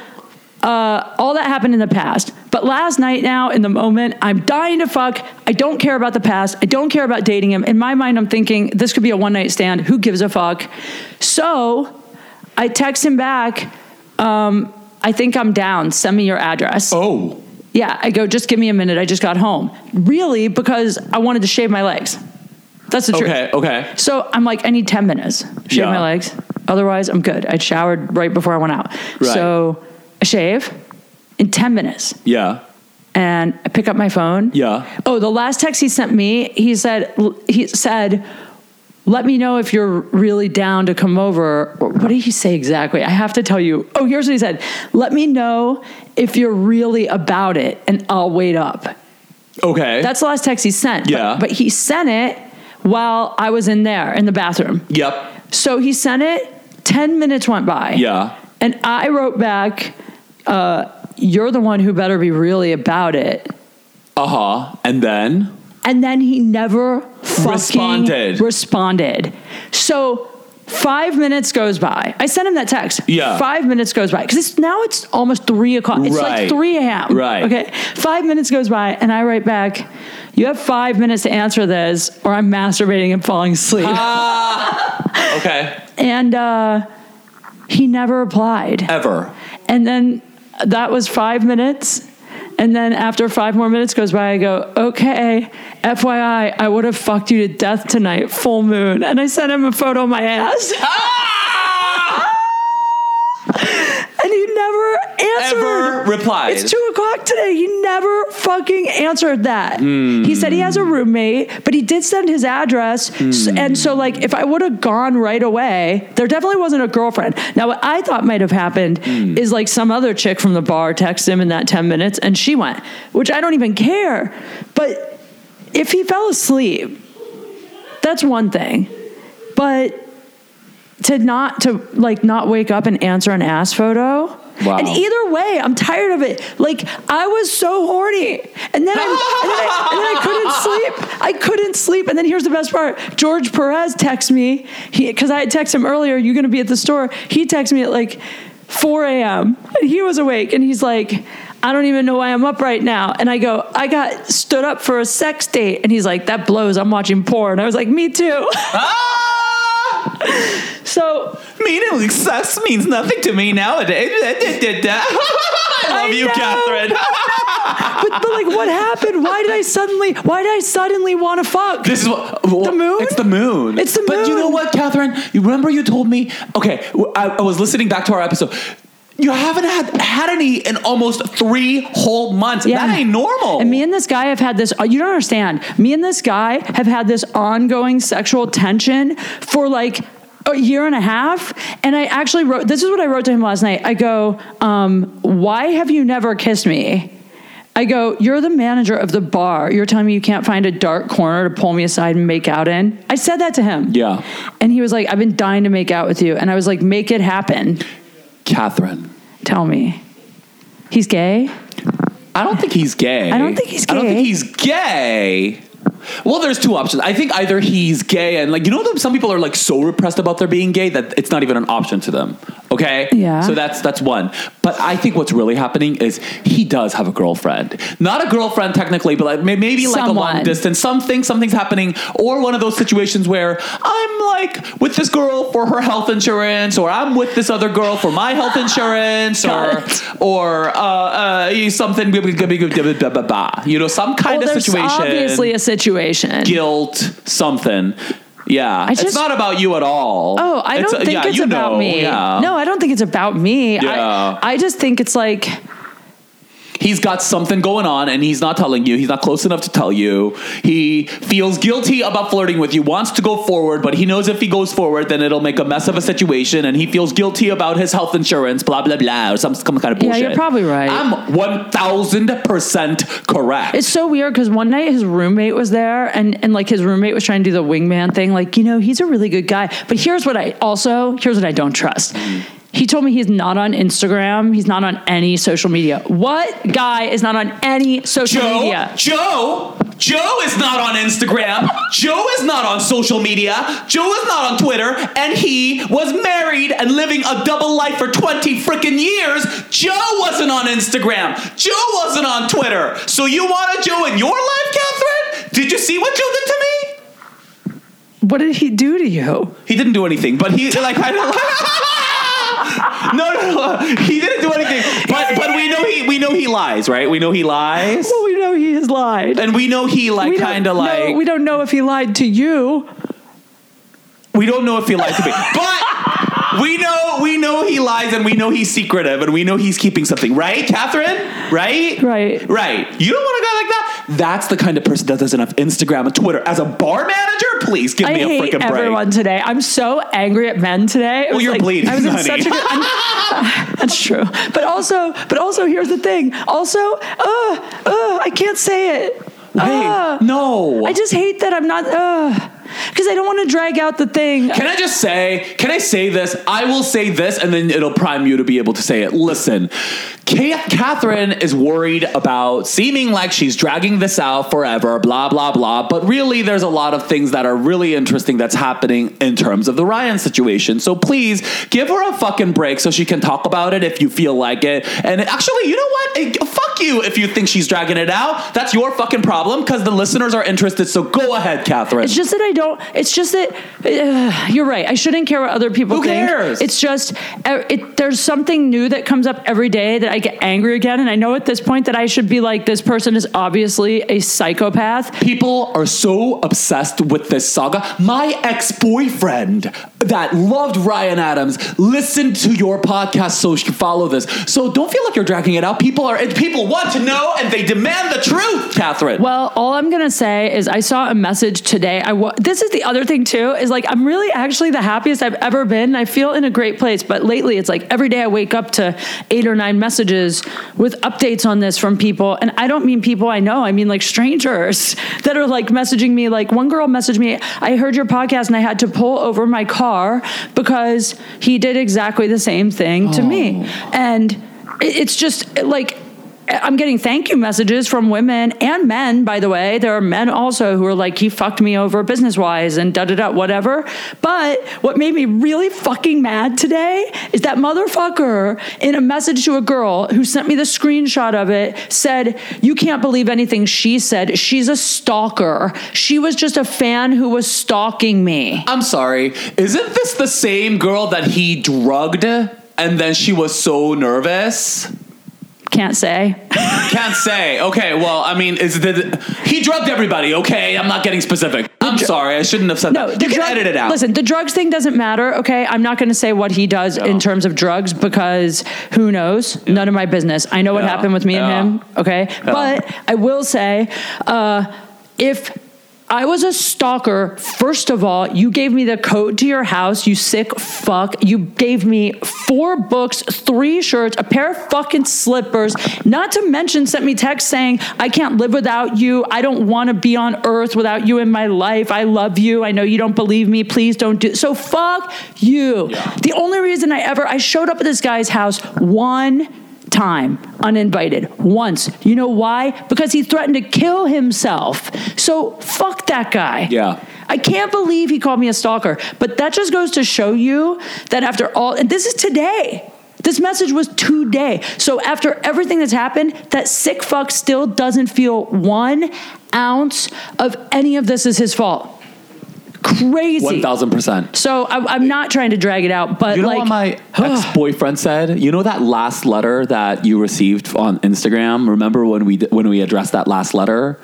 uh, all that happened in the past. But last night now, in the moment, I'm dying to fuck. I don't care about the past. I don't care about dating him. In my mind, I'm thinking this could be a one night stand. Who gives a fuck? So I text him back. Um, I think I'm down. Send me your address. Oh. Yeah, I go, just give me a minute. I just got home. Really, because I wanted to shave my legs. That's the truth. Okay, okay. So I'm like, I need 10 minutes. Shave Yeah. my legs. Otherwise, I'm good. I'd showered right before I went out. Right. So I shave in 10 minutes Yeah. and I pick up my phone. Yeah. Oh, the last text he sent me, he said, he said, let me know if you're really down to come over. What did he say exactly? I have to tell you. Oh, here's what he said. Let me know if you're really about it and I'll wait up. Okay. That's the last text he sent. But- Yeah. But, he sent it while I was in there in the bathroom. Yep. So he sent it, 10 minutes went by. Yeah. And I wrote back, uh, you're the one who better be really about it. Uh huh. And then. And then he never fucking Responded. responded. So five minutes goes by. I sent him that text. Yeah. Five minutes goes by because it's, now it's almost three o'clock. It's like three a.m. Right. Okay. Five minutes goes by, and I write back, "You have five minutes to answer this, or I'm masturbating and falling asleep." Ah. okay. and uh, he never replied. Ever. And then that was five minutes. And then after five more minutes goes by, I go, okay, FYI, I would have fucked you to death tonight, full moon. And I sent him a photo of my ass. Ah! And he never answered. Ever replied. It's two o'clock today. He never fucking answered that. Hmm. He said he has a roommate, but he did send his address. S- hmm. And so, like, if I would have gone right away, there definitely wasn't a girlfriend. Now, what I thought might have happened hmm. is like some other chick from the bar texted him in that 10 minutes and she went, which I don't even care. But if he fell asleep, that's one thing. But to not to like not wake up and answer an ass photo. Wow. And either way, I'm tired of it. Like I was so horny, and then I, and then I, and then I couldn't sleep. I couldn't sleep. And then here's the best part: George Perez texts me because I had texted him earlier. You're going to be at the store? He texted me at like 4 a.m. and he was awake, and he's like. I don't even know why I'm up right now. And I go, I got stood up for a sex date. And he's like, that blows. I'm watching porn. I was like, me too. Ah! So Meaning sex means nothing to me nowadays. I love I you, know. Catherine. but, but like what happened why did i suddenly why did i suddenly want to fuck This is what the moon? It's the moon. It's the moon. But you know what, Catherine? You remember you told me? Okay, I was listening back to our episode. You haven't had had any in almost three whole months. Yeah. That ain't normal. and me and this guy have had this you don't understand me and this guy have had this ongoing sexual tension for like a year and a half and i actually wrote this is what i wrote to him last night i go um, why have you never kissed me I go, you're the manager of the bar. You're telling me you can't find a dark corner to pull me aside and make out in. I said that to him. Yeah. And he was like, I've been dying to make out with you. And I was like, make it happen. Catherine. Tell me. He's gay? I don't think he's gay. I don't think he's gay. I don't think he's gay. Well, there's two options. I think either he's gay and like you know some people are like so repressed about their being gay that it's not even an option to them. Okay. Yeah. So that's that's one. But I think what's really happening is he does have a girlfriend. Not a girlfriend technically, but like maybe like a long distance. Something something's happening, or one of those situations where I'm like with this girl for her health insurance, or I'm with this other girl for my health insurance, or or uh, uh, something. You know, some kind well, of situation obviously a situation. guilt, something. Yeah, it's just- not about you at all. Oh, I It's- don't uh, think yeah, it's about know, me. Yeah. No, I don't think it's about me. Yeah. I, I just think it's like he's got something going on and he's not telling you. He's not close enough to tell you. He feels guilty about flirting with you, wants to go forward, but he knows if he goes forward, then it'll make a mess of a situation. And he feels guilty about his health insurance, blah blah blah, or some, some kind of bullshit. Yeah, you're probably right. I'm one thousand percent correct. It's so weird because one night his roommate was there and, and like his roommate was trying to do the wingman thing. Like, you know, he's a really good guy. But here's what I also, here's what I don't trust. He told me he's not on Instagram. He's not on any social media. What guy is not on any social Joe, media? Joe, Joe is not on Instagram. Joe is not on social media. Joe is not on Twitter. And he was married and living a double life for 20 freaking years. Joe wasn't on Instagram. Joe wasn't on Twitter. So you want a Joe in your life, Catherine? Did you see what Joe did to me? What did he do to you? He didn't do anything, but he like kind of no, no, no, he didn't do anything. But but we know he we know he lies, right? We know he lies, Well, we know he has lied. and we know he like kind of like we don't know if he lied to you. We don't know if he lied to me, but know he lies, and we know he's secretive, and we know he's keeping something, right, Catherine? Right? Right. Right. You don't want a guy like that. That's the kind of person that doesn't have Instagram and Twitter. As a bar manager, please give I me a freaking break. everyone today. I'm so angry at men today. It Well, you're like- bleeding, I was in honey. such a good. That's true. But also, but also, here's the thing. Also, uh, uh, I can't say it. Wait, Uh, no. I just hate that I'm not. Uh, because I don't want to drag out the thing. Can I just say, can I say this? I will say this and then it'll prime you to be able to say it. Listen, Catherine is worried about seeming like she's dragging this out forever, blah, blah, blah. But really, there's a lot of things that are really interesting that's happening in terms of the Ryan situation. So please give her a fucking break so she can talk about it if you feel like it. And actually, you know what? Eh, Fuck you if you think she's dragging it out. That's your fucking problem because the listeners are interested. So go ahead, Catherine. It's just that I don't. It's just that uh, you're right. I shouldn't care what other people Who think. cares? It's just uh, it, there's something new that comes up every day that I get angry again, and I know at this point that I should be like, this person is obviously a psychopath. People are so obsessed with this saga. My ex boyfriend that loved Ryan Adams listen to your podcast so she could follow this. So don't feel like you're dragging it out. People are people want to know and they demand the truth, Catherine. Well, all I'm gonna say is I saw a message today. I wa- this is the other thing too is like I'm really actually the happiest I've ever been. I feel in a great place, but lately it's like every day I wake up to eight or nine messages with updates on this from people, and I don't mean people I know. I mean like strangers that are like messaging me. Like one girl messaged me, "I heard your podcast and I had to pull over my car because he did exactly the same thing to me," oh. and it's just like. I'm getting thank you messages from women and men, by the way. There are men also who are like, he fucked me over business wise and da da da, whatever. But what made me really fucking mad today is that motherfucker in a message to a girl who sent me the screenshot of it said, You can't believe anything she said. She's a stalker. She was just a fan who was stalking me. I'm sorry. Isn't this the same girl that he drugged and then she was so nervous? Can't say. Can't say. Okay, well, I mean, is the he drugged everybody? Okay, I'm not getting specific. I'm sorry, I shouldn't have said No, that. You can drug- edit it out. Listen, the drugs thing doesn't matter. Okay, I'm not going to say what he does in terms of drugs because who knows? None of my business. I know what happened with me Yeah. and him. Okay, but I will say, uh, if I was a stalker, first of all, you gave me the code to your house, you sick fuck. You gave me four books, three shirts, a pair of fucking slippers, not to mention sent me text saying, I can't live without you. I don't want to be on earth without you in my life. I love you. I know you don't believe me. Please don't do so fuck you. The only reason I ever I showed up at this guy's house one time uninvited once you know why because he threatened to kill himself so fuck that guy Yeah. I can't believe he called me a stalker. But that just goes to show you that after all, and this is today. This message was today. So after everything that's happened, that sick fuck still doesn't feel one ounce of any of this is his fault. Crazy. One thousand percent. So I, I'm not trying to drag it out, but You know like what my ex boyfriend said? You know that last letter that you received on Instagram? Remember when we when we addressed that last letter?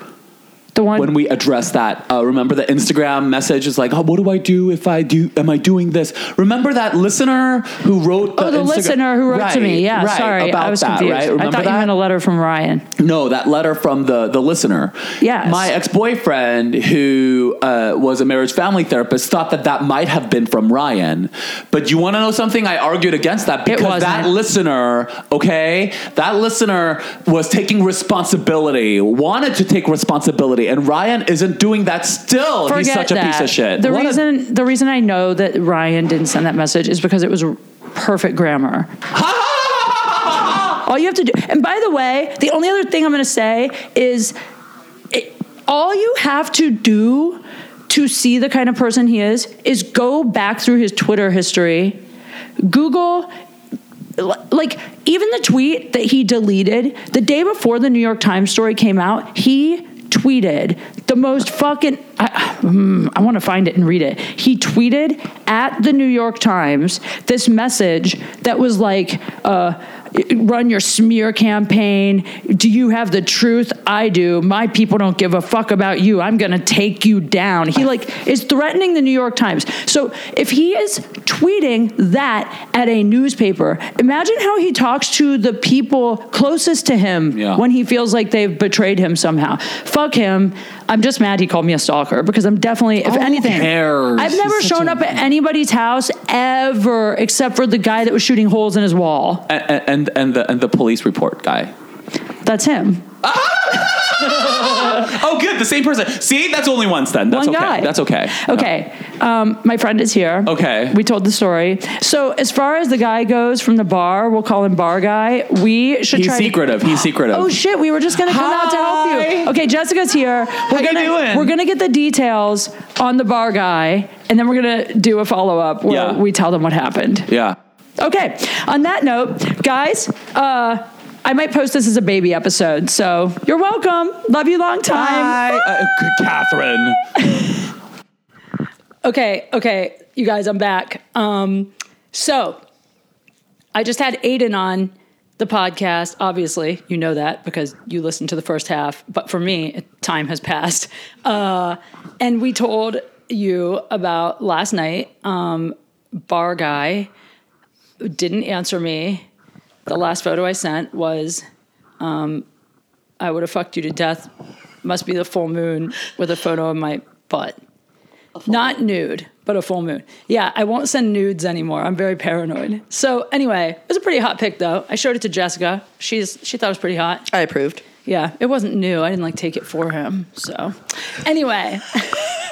The one When we address that, uh, remember the Instagram message is like, "Oh, what do I do if I do? Am I doing this?" Remember that listener who wrote? Oh, the Instagram- listener who wrote to me. Yeah, right, sorry, about I was that, confused. Right? I thought that? you meant a letter from Ryan. No, that letter from the the listener. Yes. My ex boyfriend, who uh, was a marriage family therapist, thought that that might have been from Ryan. But you want to know something? I argued against that because that listener, okay, that listener was taking responsibility, wanted to take responsibility, and Ryan isn't doing that. Still, Forget he's such a that. piece of shit. The What a- reason the reason I know that Ryan didn't send that message is because it was perfect grammar. All you have to do, and by the way, the only other thing I'm going to say is, it, all you have to do to see the kind of person he is is go back through his Twitter history, Google like even the tweet that he deleted the day before the New York Times story came out, he tweeted the most fucking I, mm, I want to find it and read it. He tweeted at the New York Times this message that was like uh run your smear campaign. Do you have the truth? I do. My people don't give a fuck about you. I'm going to take you down. He like is threatening the New York Times. So if he is tweeting that at a newspaper, imagine how he talks to the people closest to him Yeah. when he feels like they've betrayed him somehow. Fuck him. I'm just mad he called me a stalker because I'm definitely, if Oh, anything? I've never He's shown a- up at anybody's house ever except for the guy that was shooting holes in his wall. and, and and the and the police report guy. That's him. Oh, good, the same person. See, that's only once then. That's One okay. guy. That's okay. Okay. Um, my friend is here. Okay. We told the story. So as far as the guy goes from the bar, we'll call him bar guy. We should He's try. to- secretive. He's secretive. Oh shit! We were just gonna come out to help you. Okay, Jessica's here. We're How you gonna doing? we're gonna get the details on the bar guy, and then we're gonna do a follow up where Yeah. we tell them what happened. Yeah. Okay. On that note, guys, uh, I might post this as a baby episode. So you're welcome. Love you long time. Hi, uh, Catherine. Okay, okay, you guys, I'm back. Um, so I just had Aidan on the podcast. Obviously, you know that because you listened to the first half. But for me, time has passed. Uh, and we told you about last night. Um, bar guy didn't answer me. The last photo I sent was um, I would have fucked you to death. Must be the full moon with a photo of my butt. Not nude, but a full moon. Yeah, I won't send nudes anymore. I'm very paranoid. So anyway, it was a pretty hot pic though. I showed it to Jessica. She's she thought it was pretty hot. I approved. Yeah, it wasn't new. I didn't like take it for him. So anyway,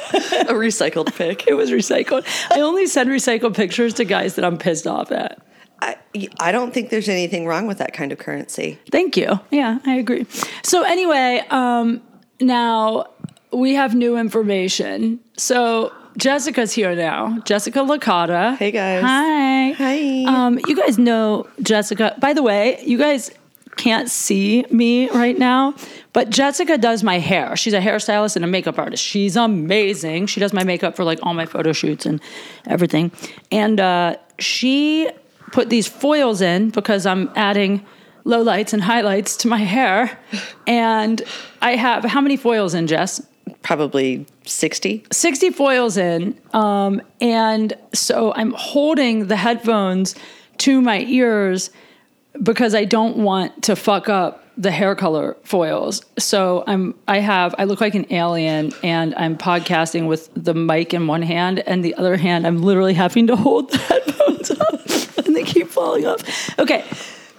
A recycled pic. it was recycled. I only send recycled pictures to guys that I'm pissed off at. I, I don't think there's anything wrong with that kind of currency. Thank you. Yeah, I agree. So anyway, um, now we have new information. So Jessica's here now. Jessica Licata. Hey, guys. Hi. Hi. Um, you guys know Jessica. By the way, you guys can't see me right now, but Jessica does my hair. She's a hairstylist and a makeup artist. She's amazing. She does my makeup for like all my photo shoots and everything. And uh, she put these foils in because I'm adding lowlights and highlights to my hair. And I have how many foils in, Jess? Probably 60. 60 foils in. Um, and so I'm holding the headphones to my ears because I don't want to fuck up the hair color foils. So I'm I have I look like an alien and I'm podcasting with the mic in one hand and the other hand I'm literally having to hold the headphones up and they keep falling off. Okay.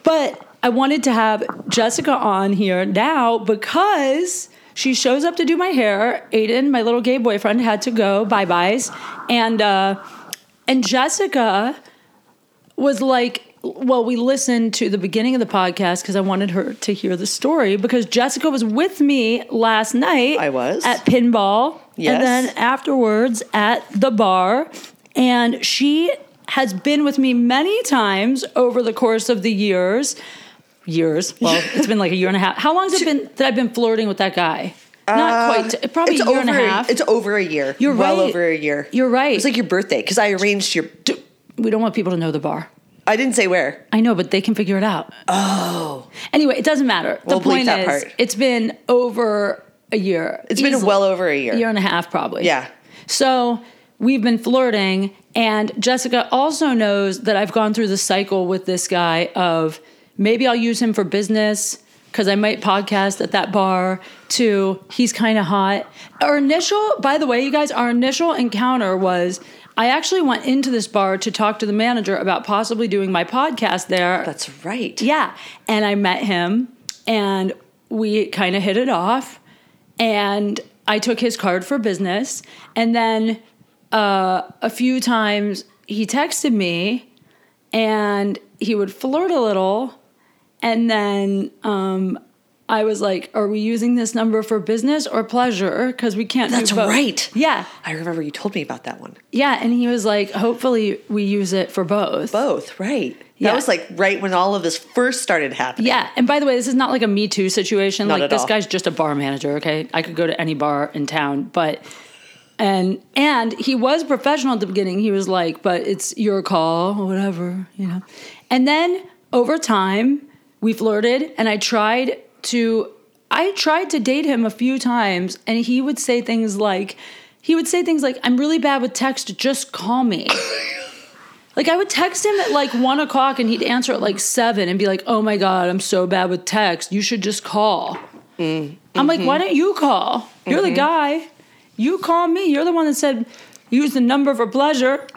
But I wanted to have Jessica on here now because she shows up to do my hair. Aidan, my little gay boyfriend, had to go bye byes, and uh, and Jessica was like, well, we listened to the beginning of the podcast because I wanted her to hear the story because Jessica was with me last night. I was. at pinball And Yes. then afterwards at the bar. And she has been with me many times over the course of the years. Years. Well, it's been like a year and a half. How long has it been that I've been flirting with that guy? Not quite. t- probably a Uh, It's year over. and a half. It's over a year. You're well right. over a year. You're right. It's like your birthday because I arranged your. we don't want people to know the bar. I didn't say where. I know, but they can figure it out. Oh. Anyway, it doesn't matter. We'll the point that is, part. it's been over a year. It's been well over a year. year and a half probably. Yeah. So we've been flirting, and Jessica also knows that I've gone through the cycle with this guy of maybe I'll use him for business because I might podcast at that bar. To he's kind of hot. Our initial, by the way, you guys, our initial encounter was. I actually went into this bar to talk to the manager about possibly doing my podcast there. That's right. Yeah. And I met him and we kind of hit it off. And I took his card for business. And then uh, a few times he texted me and he would flirt a little. And then um, I was like, Are we using this number for business or pleasure? Because we can't That's right. Yeah. I remember you told me about that one. Yeah. And he was like, Hopefully we use it for both. Both, right. Yeah. That was like right when all of this first started happening. Yeah, and by the way, this is not like a Me Too situation. Not like this all. guy's just a bar manager. Okay, I could go to any bar in town, but and and he was professional at the beginning. He was like, "But it's your call, or whatever," you know. And then over time, we flirted, and I tried to. I tried to date him a few times, and he would say things like, he would say things like, "I'm really bad with text. Just call me." Like I would text him at like one o'clock and he'd answer at like seven and be like, "Oh my god, I'm so bad with text. You should just call." Mm-hmm. I'm like, "Why don't you call? You're the mm-hmm. guy. You call me. You're the one that said use the number for pleasure."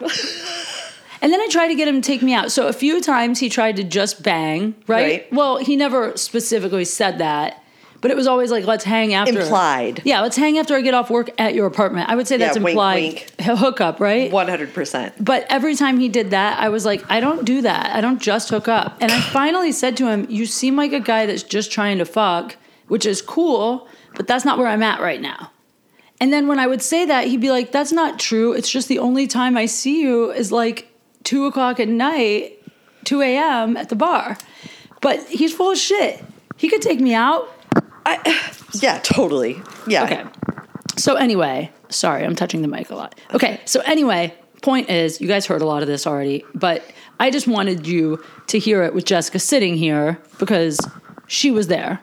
and then I tried to get him to take me out. So a few times he tried to just bang, right? Right. Well, he never specifically said that, but it was always like, "Let's hang after." Implied. Yeah, let's hang after I get off work at your apartment. I would say that's Yeah, wink, implied wink. hookup, right? 100%. But every time he did that, I was like, I don't do that. I don't just hook up. And I finally said to him, You seem like a guy that's just trying to fuck, which is cool, but that's not where I'm at right now. And then when I would say that, he'd be like, That's not true. It's just the only time I see you is like two o'clock at night, 2 a.m. at the bar. But he's full of shit. He could take me out. Yeah, totally. Yeah. Okay. So anyway, sorry, I'm touching the mic a lot. Okay. So anyway, point is, you guys heard a lot of this already, but I just wanted you to hear it with Jessica sitting here because she was there,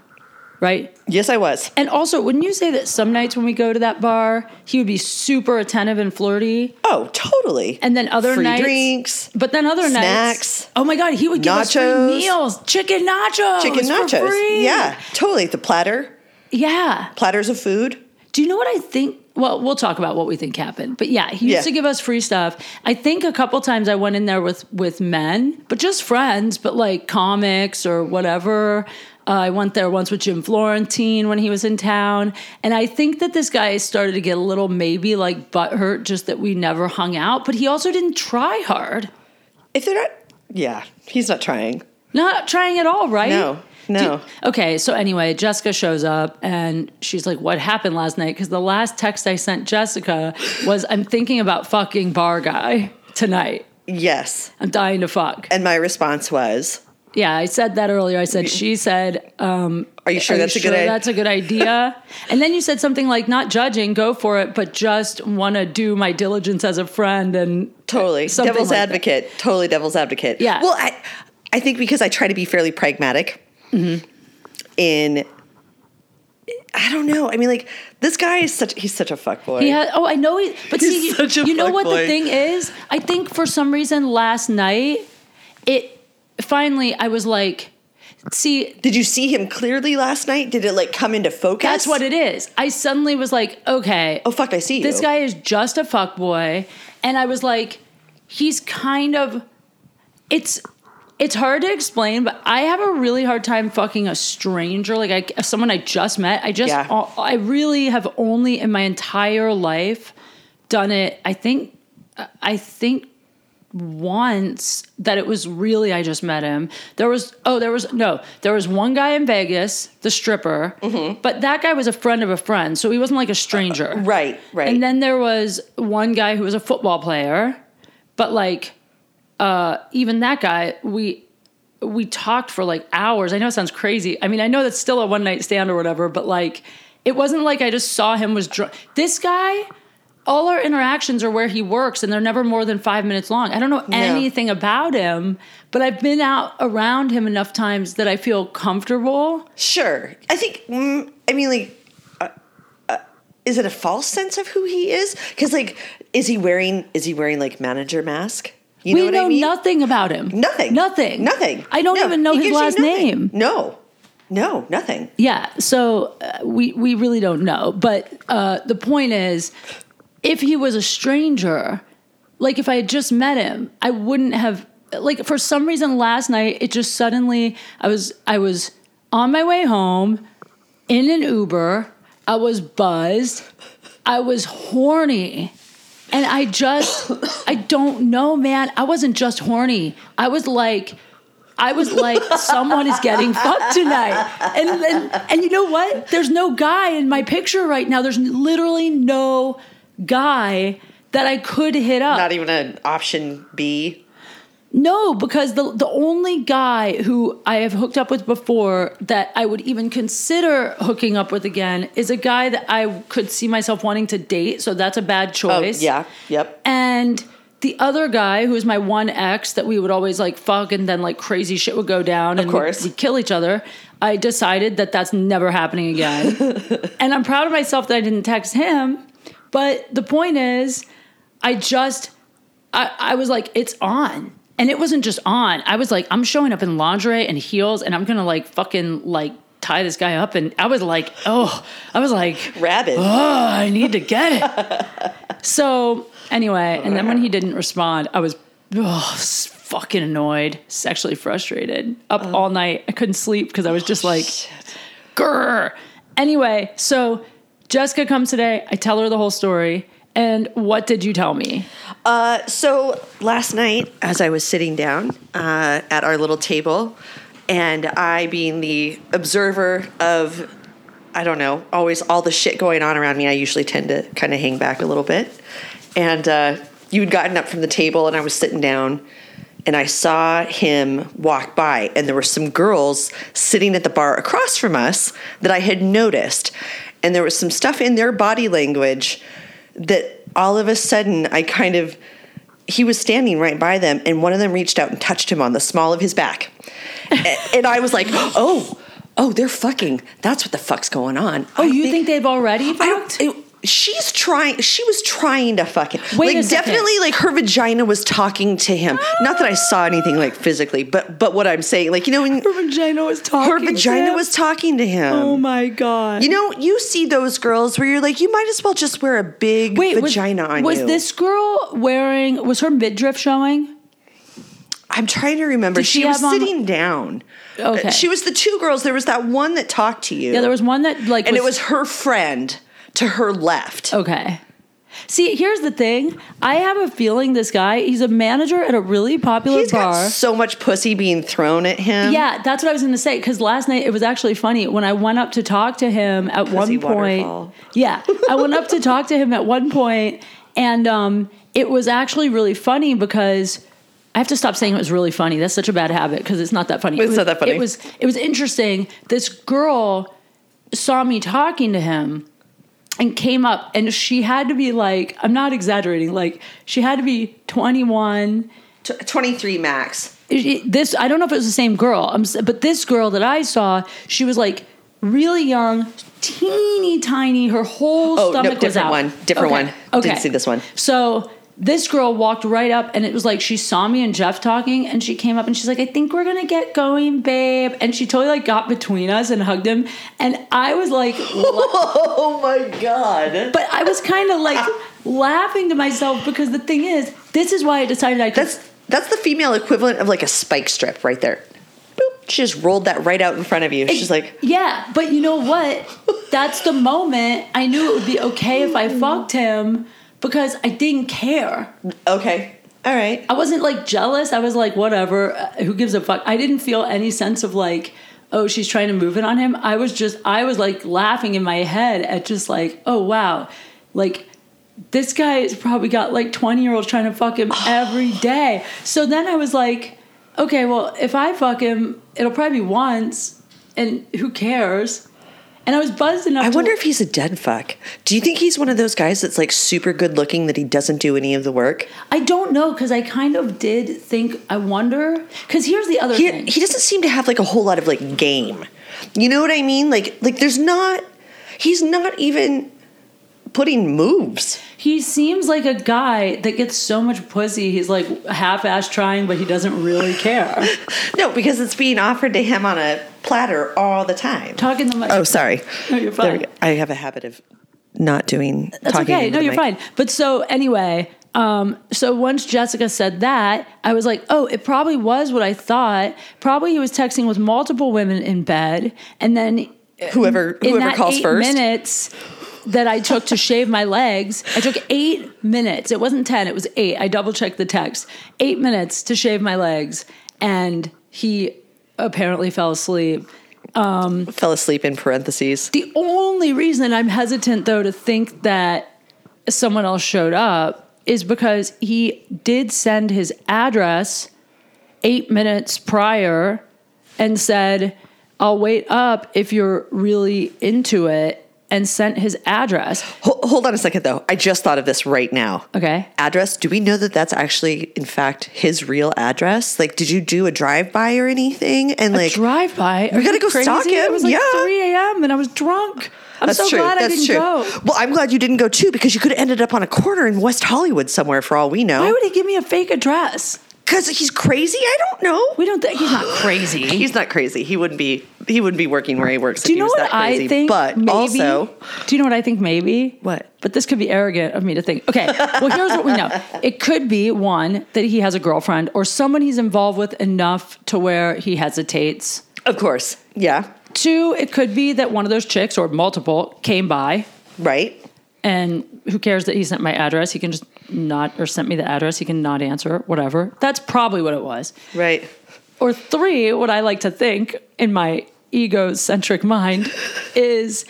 right? Yes, I was. And also, wouldn't you say that some nights when we go to that bar, he would be super attentive and flirty, Oh, totally. and then other Free nights, drinks, but then other nights, snacks, oh my god, he would give us free meals, chicken nachos, chicken nachos. Yeah, totally. The platter, yeah. platters of food. Do you know what I think? Well, we'll talk about what we think happened. But yeah, he used Yeah. to give us free stuff. I think a couple times I went in there with with men, but just friends, but like comics or whatever. Uh, I went there once with Jim Florentine when he was in town, and I think that this guy started to get a little maybe like butthurt just that we never hung out. But he also didn't try hard, If they're not, yeah, he's not trying. not trying at all, right? No, no. Do- okay, so anyway, Jessica shows up and she's like, What happened last night? Because the last text I sent Jessica was, I'm thinking about fucking bar guy tonight. Yes. I'm dying to fuck. And my response was, Yeah, I said that earlier. I said, She said, um, Are you sure Are that's you a good sure idea? That's a good idea. and then you said something like, Not judging, go for it, but just want to do my diligence as a friend and Totally. Devil's like that. advocate. Totally devil's advocate. Yeah. Well, I, I think because I try to be fairly pragmatic Mm-hmm. in, I don't know. I mean, like, this guy is such, he's such a fuckboy. He had, oh, I know he, but He's see, you, you know what the thing is? I think for some reason last night, it finally, I was like, see, Did you see him clearly last night? Did it like come into focus? that's what it is. I suddenly was like, okay, Oh, fuck, I see you. this guy is just a fuck boy. And I was like, he's kind of, it's, it's hard to explain, but I have a really hard time fucking a stranger, like I, someone I just met. I just, Yeah. I really have only in my entire life done it. I think, I think once that it was really I just met him. There was oh there was no there was one guy in Vegas, the stripper, Mm-hmm. but that guy was a friend of a friend, so he wasn't like a stranger. Right, right. And then there was one guy who was a football player, but like uh even that guy we we talked for like hours. I know it sounds crazy. I mean, I know that's still a one night stand or whatever, but like it wasn't like I just saw him was drunk. This guy all our interactions are where he works and they're never more than five minutes long. I don't know anything about him, but I've been out around him enough times that I feel comfortable. Sure. I think, mm, I mean, like, uh, uh, is it a false sense of who he is? Because, like, is he wearing, is he wearing, like, manager mask? You we know what know I mean? nothing about him. Nothing. Nothing. Nothing. I don't No, even know he his last name. No. No, nothing. Yeah, so uh, we we really don't know. But uh, the point is, if he was a stranger, like if I had just met him, I wouldn't have. Like for some reason, last night it just suddenly I was I was on my way home in an Uber. I was buzzed. I was horny. And I just, I don't know, man. I wasn't just horny. I was like, I was like, someone is getting fucked tonight. And then, and you know what? There's no guy in my picture right now. There's literally no guy that I could hit up. Not even an option B. No, because the the only guy who I have hooked up with before that I would even consider hooking up with again is a guy that I could see myself wanting to date. So that's a bad Oh, choice. yeah. Yep. And the other guy who was my one ex that we would always like fuck and then like crazy shit would go down and course. we'd, we'd kill each other. I decided that that's never happening again. and I'm proud of myself that I didn't text him. But the point is, I just, I, I was like, it's on. And it wasn't just on. I was like, I'm showing up in lingerie and heels and I'm gonna like fucking like tie this guy up. And I was like, oh, I was like, rabbit. oh, I need to get it. so anyway, and then when he didn't respond, I was oh, fucking annoyed, sexually frustrated, up oh. all night. I couldn't sleep because I was just like, oh, grr. Anyway, so Jessica comes today. I tell her the whole story. And what did you tell me? Uh, so last night, as I was sitting down uh, at our little table, and I being the observer of, I don't know, always all the shit going on around me, I usually tend to kind of hang back a little bit. And uh, you had gotten up from the table, and I was sitting down, and I saw him walk by, and there were some girls sitting at the bar across from us that I had noticed. And there was some stuff in their body language that all of a sudden I kind of he was standing right by them and one of them reached out and touched him on the small of his back. And I was like, "Oh, oh, they're fucking. That's what the fuck's going on." Oh, you think, they've already I don't, it- she's trying she was trying to fuck him. Wait like definitely like her vagina was talking to him. Not that I saw anything like physically, but but what I'm saying, like you know when her vagina was talking. her to vagina him? was talking to him. Oh my god! You know, you see those girls where you're like, you might as well just wear a big Wait, was- vagina on was you. Was this girl wearing? Was her midriff showing? I'm trying to remember. Did She, she was on- sitting down. Okay. She was the two girls. There was that one that talked to you. Yeah, there was one that like, and it was her friend to her left. okay. See, here's the thing. I have a feeling this guy. He's a manager at a really popular He's bar. got so much pussy being thrown at him. Yeah, that's what I was going to say. Because last night it was actually funny when I went up to talk to him at Pussy one point. waterfall. Yeah, I went up to talk to him at one point, and um, it was actually really funny because I have to stop saying it was really funny. That's such a bad habit because it's not that funny. It's It was- not that funny. It was. It was interesting. This girl saw me talking to him and came up and she had to be like i'm not exaggerating like she had to be 21 T- 23 max. it- this I don't know if it was the same girl, I'm, but this girl that I saw, she was like really young, teeny tiny. Her whole Oh, no, stomach was different out. one. Different Okay, one. Okay, Didn't see this one. So this girl walked right up, and it was like she saw me and Jeff talking, and she came up and she's like, "I think we're gonna get going, babe." And she totally like got between us and hugged him, and I was like. Oh my god. But I was kind of like laughing to myself because the thing is, this is why I decided I could That's that's the female equivalent of like a spike strip right there. Boop. She just rolled that right out in front of you. She's like, yeah, but you know what? That's the moment I knew it would be okay if I fucked him because I didn't care. okay. All right. I wasn't like jealous. I was like, whatever. uh, Who gives a fuck? I didn't feel any sense of like, oh, she's trying to move it on him. I was just, I was like laughing in my head at just like, oh, wow. Like, this guy has probably got like 20 year olds trying to fuck him every day. So then I was like, okay, well, if I fuck him, it'll probably be once, and who cares? And I was buzzed enough I wonder if he's a dead fuck. Do you think he's one of those guys that's like super good looking that he doesn't do any of the work? I don't know because I kind of did think. I wonder because here's the other He, thing. he doesn't seem to have like a whole lot of like game. You know what I mean? Like like there's not he's not even putting moves. He seems like a guy that gets so much pussy. He's like half-ass trying, but he doesn't really care. No, because it's being offered to him on a platter all the time. Talking the mic. Oh, sorry. No, you're fine. go. I have a habit of not doing That's talking okay. No, you're mic. fine. But so anyway, um, so once Jessica said that, I was like, oh, it probably was what I thought. Probably he was texting with multiple women in bed, and then Whoever in whoever that calls eight first. minutes that I took to shave my legs, I took eight minutes. It wasn't ten; it was eight. I double checked the text. Eight minutes to shave my legs, and he apparently fell asleep. Um, fell asleep in parentheses. The only reason I'm hesitant, though, to think that someone else showed up is because he did send his address eight minutes prior and said, I'll wait up if you're really into it, and sent his address. Hold, hold on a second though. I just thought of this right now. Okay. Address? Do we know that that's actually in fact his real address? Like did you do a drive by or anything? And like Drive by. We gotta go crazy? stalk It him, was like yeah. 3 a.m. and I was drunk. I'm that's so true. glad I didn't true. go. Well, I'm glad you didn't go too because you could have ended up on a corner in West Hollywood somewhere for all we know. Why would he give me a fake address? Because he's crazy. I don't know. We don't think he's not crazy. He's not crazy. He wouldn't be. He wouldn't be working where he works Do if you he know was what that crazy. I think? but maybe, also, do you know what I think? Maybe What? But this could be arrogant of me to think. Okay, well, here's what we know. It could be one that he has a girlfriend or someone he's involved with enough to where he hesitates. of course, yeah, Two, it could be that one of those chicks or multiple came by right. and who cares that he sent my address? He can just not or sent me the address. He can not answer, whatever. That's probably what it was. Right. Or three, what I like to think in my egocentric mind is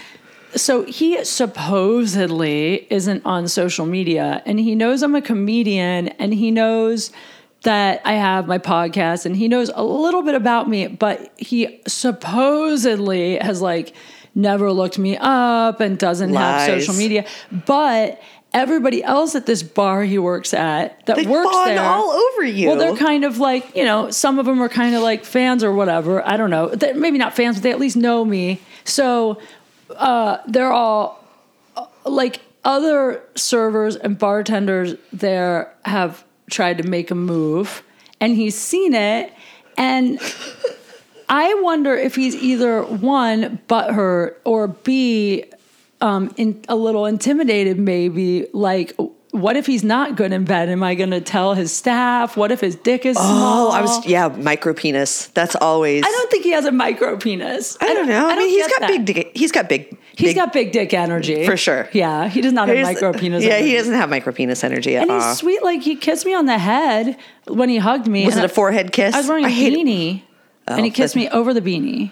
so he supposedly isn't on social media and he knows I'm a comedian and he knows that I have my podcast and he knows a little bit about me, but he supposedly has like never looked me up and doesn't have social media. But everybody else at this bar he works at that They works there all over you. well, they're kind of like, you know, some of them are kind of like fans or whatever. I don't know. They're maybe not fans, but they at least know me. So uh, they're all uh, like other servers and bartenders there have tried to make a move and he's seen it. And I wonder if he's either one, butthurt, or B, um, in, a little intimidated, maybe. Like, what if he's not good in bed? Am I going to tell his staff? What if his dick is small? Oh, I was yeah, micro penis. That's always. I don't think he has a micro penis. I don't know. I, mean, he's got that. big. dick- He's got big. He's big, got big dick energy For sure. Yeah, he does not have he's- micro penis. Yeah, energy. he doesn't have micro penis energy at And all. he's sweet. Like he kissed me on the head when he hugged me. Was it a I- forehead kiss? I was wearing a I hate it. And he oh, kissed that's- me over the beanie.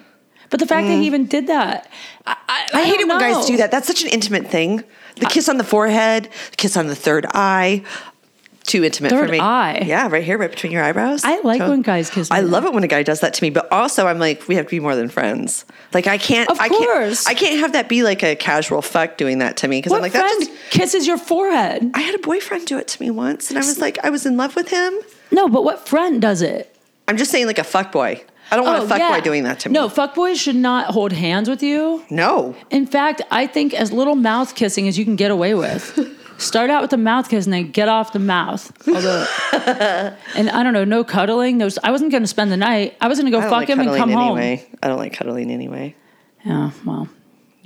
But the fact that he mm. even did that, I, I, I, hate don't it when guys do that. That's such an intimate thing. The kiss on the forehead, the kiss on the third eye. Too intimate for Third me. eye? Yeah, right here, right between your eyebrows. I like when guys kiss me I love it when a guy does that to me, but also I'm like, we have to be more than friends. Like I can't. Of I course. Can't, I can't have that be like a casual fuck doing that to me because I'm like friend that. Just, kisses your forehead? I had a boyfriend do it to me once, and I was like, I was in love with him. No, but what friend does it? I'm just saying, like a fuck boy. I don't want a oh, fuck boy doing that to me. Oh, No, fuckboys should not hold hands with you. no. In fact, I think as little mouth kissing as you can get away with. Start out with the mouth kiss and then get off the mouth. Although, and I don't know, no cuddling. No, I wasn't going to spend the night. I was going to go fuck like him and come home. I don't like cuddling anyway. Yeah, well,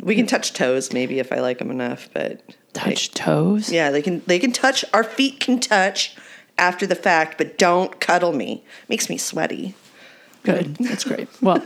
We can touch toes maybe if I like them enough, but touch toes. yeah, they can they can touch. Our feet can touch after the fact, but don't cuddle me. Makes me sweaty. Good. That's great. Well,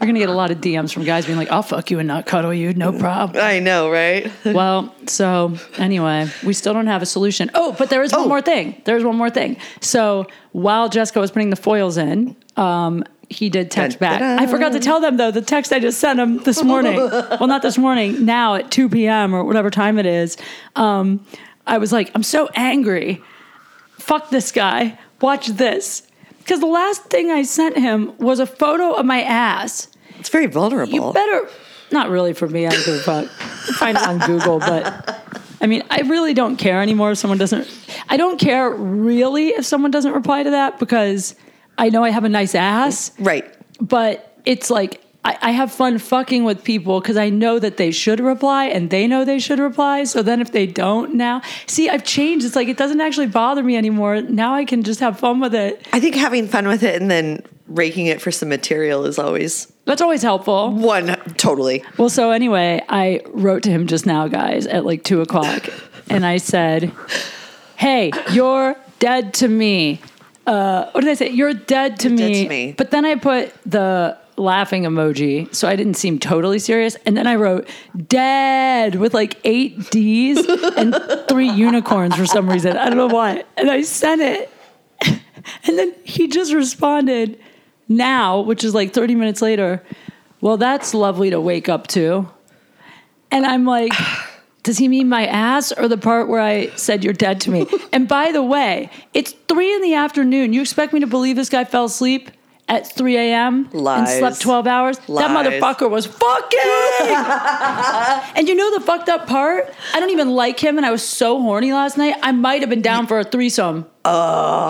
We're gonna get a lot of DMs from guys being like, "I'll fuck you and not cuddle you, no problem." I know, right? well, so anyway, we still don't have a solution. Oh, but there is one Oh. more thing. There's one more thing. So while Jessica was putting the foils in, um, he did text Dun, back. dun, I forgot to tell them though the text I just sent him this morning. well, not this morning. Now at 2 p.m. or whatever time it is. Um, I was like, I'm so angry. Fuck this guy. Watch this. Because the last thing I sent him was a photo of my ass. It's very vulnerable. You better, not really for me. I don't give a fuck. Find it on Google, but I mean, I really don't care anymore if someone doesn't. I don't care really if someone doesn't reply to that because I know I have a nice ass, right. but it's like I, I have fun fucking with people because I know that they should reply and they know they should reply. So then if they don't now, see, I've changed. It's like it doesn't actually bother me anymore. Now I can just have fun with it. I think having fun with it and then raking it for some material is always That's always helpful. one totally. Well, so anyway, I wrote to him just now, guys, at like two o'clock, and I said, "Hey, you're dead to me." Uh, what did I say? You're dead to, dead me. to me. But then I put the laughing emoji, so I didn't seem totally serious. And then I wrote "dead" with like eight D's and three unicorns for some reason. I don't know why. And I sent it, and then he just responded now, which is like 30 minutes later. Well, that's lovely to wake up to. And I'm like, does he mean my ass or the part where I said you're dead to me? And by the way, it's three in the afternoon. You expect me to believe this guy fell asleep at 3 a.m. and slept 12 hours? That motherfucker was fucking. and you know the fucked up part? I don't even like him, and I was so horny last night. I might have been down for a threesome.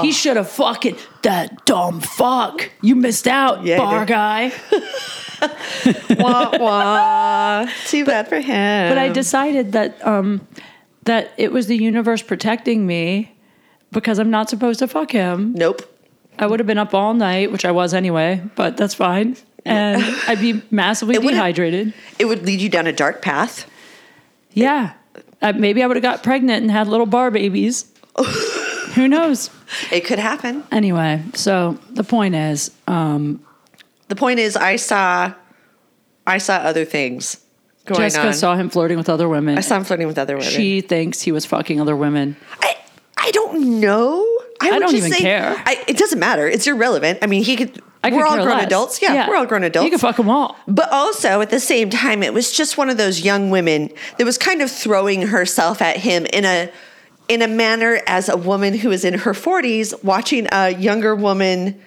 He should have fucking that dumb fuck. You missed out, Yeah, bar guy. wah, wah. Too bad for him. But I decided that um, that it was the universe protecting me because I'm not supposed to fuck him. Nope. I would have been up all night, which I was anyway, but that's fine. And I'd be massively would've- dehydrated. It would lead you down a dark path. Yeah. Uh, maybe I would have got pregnant and had little bar babies. Who knows? It could happen. Anyway, so the point is, um, The point is, I saw, I saw other things going Jessica on. saw him flirting with other women. I saw him flirting with other women. she thinks he was fucking other women. I, I don't know. I, would don't just even say- care. I, it doesn't matter. It's irrelevant. I mean, he could. I we're all grown less. adults. Yeah, we're all grown adults. You can fuck them all. But also at the same time, it was just one of those young women that was kind of throwing herself at him in a in a manner as a woman who is in her forties watching a younger woman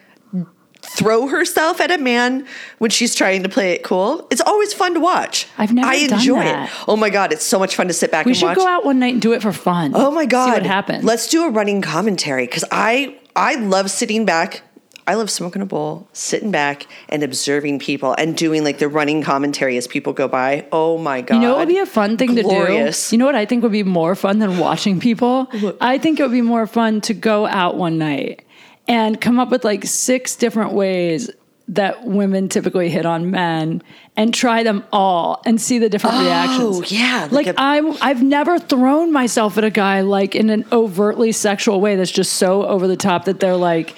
throw herself at a man when she's trying to play it cool. It's always fun to watch. I've never I enjoy it. Oh my god, it's so much fun to sit back We and should watch. go out one night and do it for fun. Oh my god. See what happens. Let's do a running commentary cuz I I love sitting back I love smoking a bowl, sitting back and observing people and doing like the running commentary as people go by. Oh my god. You know it would be a fun thing Glorious. to do? You know what I think would be more fun than watching people? I think it would be more fun to go out one night and come up with like six different ways that women typically hit on men and try them all and see the different reactions. Oh, yeah, Like, like a- I'm I've never thrown myself at a guy like in an overtly sexual way that's just so over the top that they're like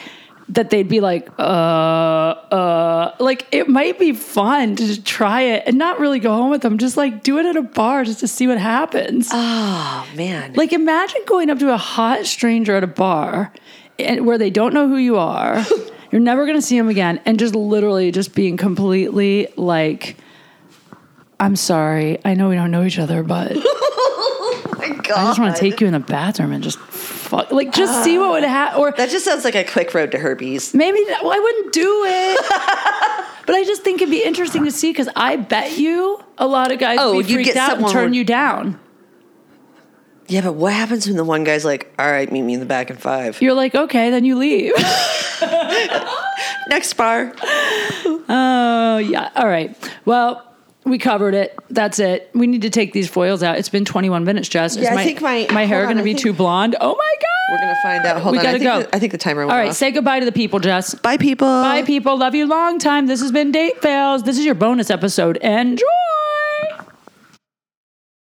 that they'd be like, uh, uh, like it might be fun to try it and not really go home with them. Just like do it at a bar just to see what happens. Oh man. Like imagine going up to a hot stranger at a bar where they don't know who you are. You're never going to see them again and just literally just being completely like I'm sorry. I know we don't know each other, but oh my god. I just want to take you in the bathroom and just fuck like just see what would happen or That just sounds like a quick road to herpes. Maybe well, I wouldn't do it. but I just think it'd be interesting to see because I bet you a lot of guys Oh, would be you freaked get out and turn where- you down. Yeah, but what happens when the one guy's like, "All right, meet me in the back in 5. You're like, okay, then you leave. Next bar. oh yeah. All right. Well, we covered it. That's it. We need to take these foils out. It's been 21 minutes, Jess. Is Yeah, I my, think my- my hair going to be too blonde? Oh my god. We're gonna find out. Hold we on. gotta I think go. The, I think the timer went All right, off. say goodbye to the people, Jess. Bye, people. Bye, people. Love you long time. This has been Date Fails. This is your bonus episode. Enjoy.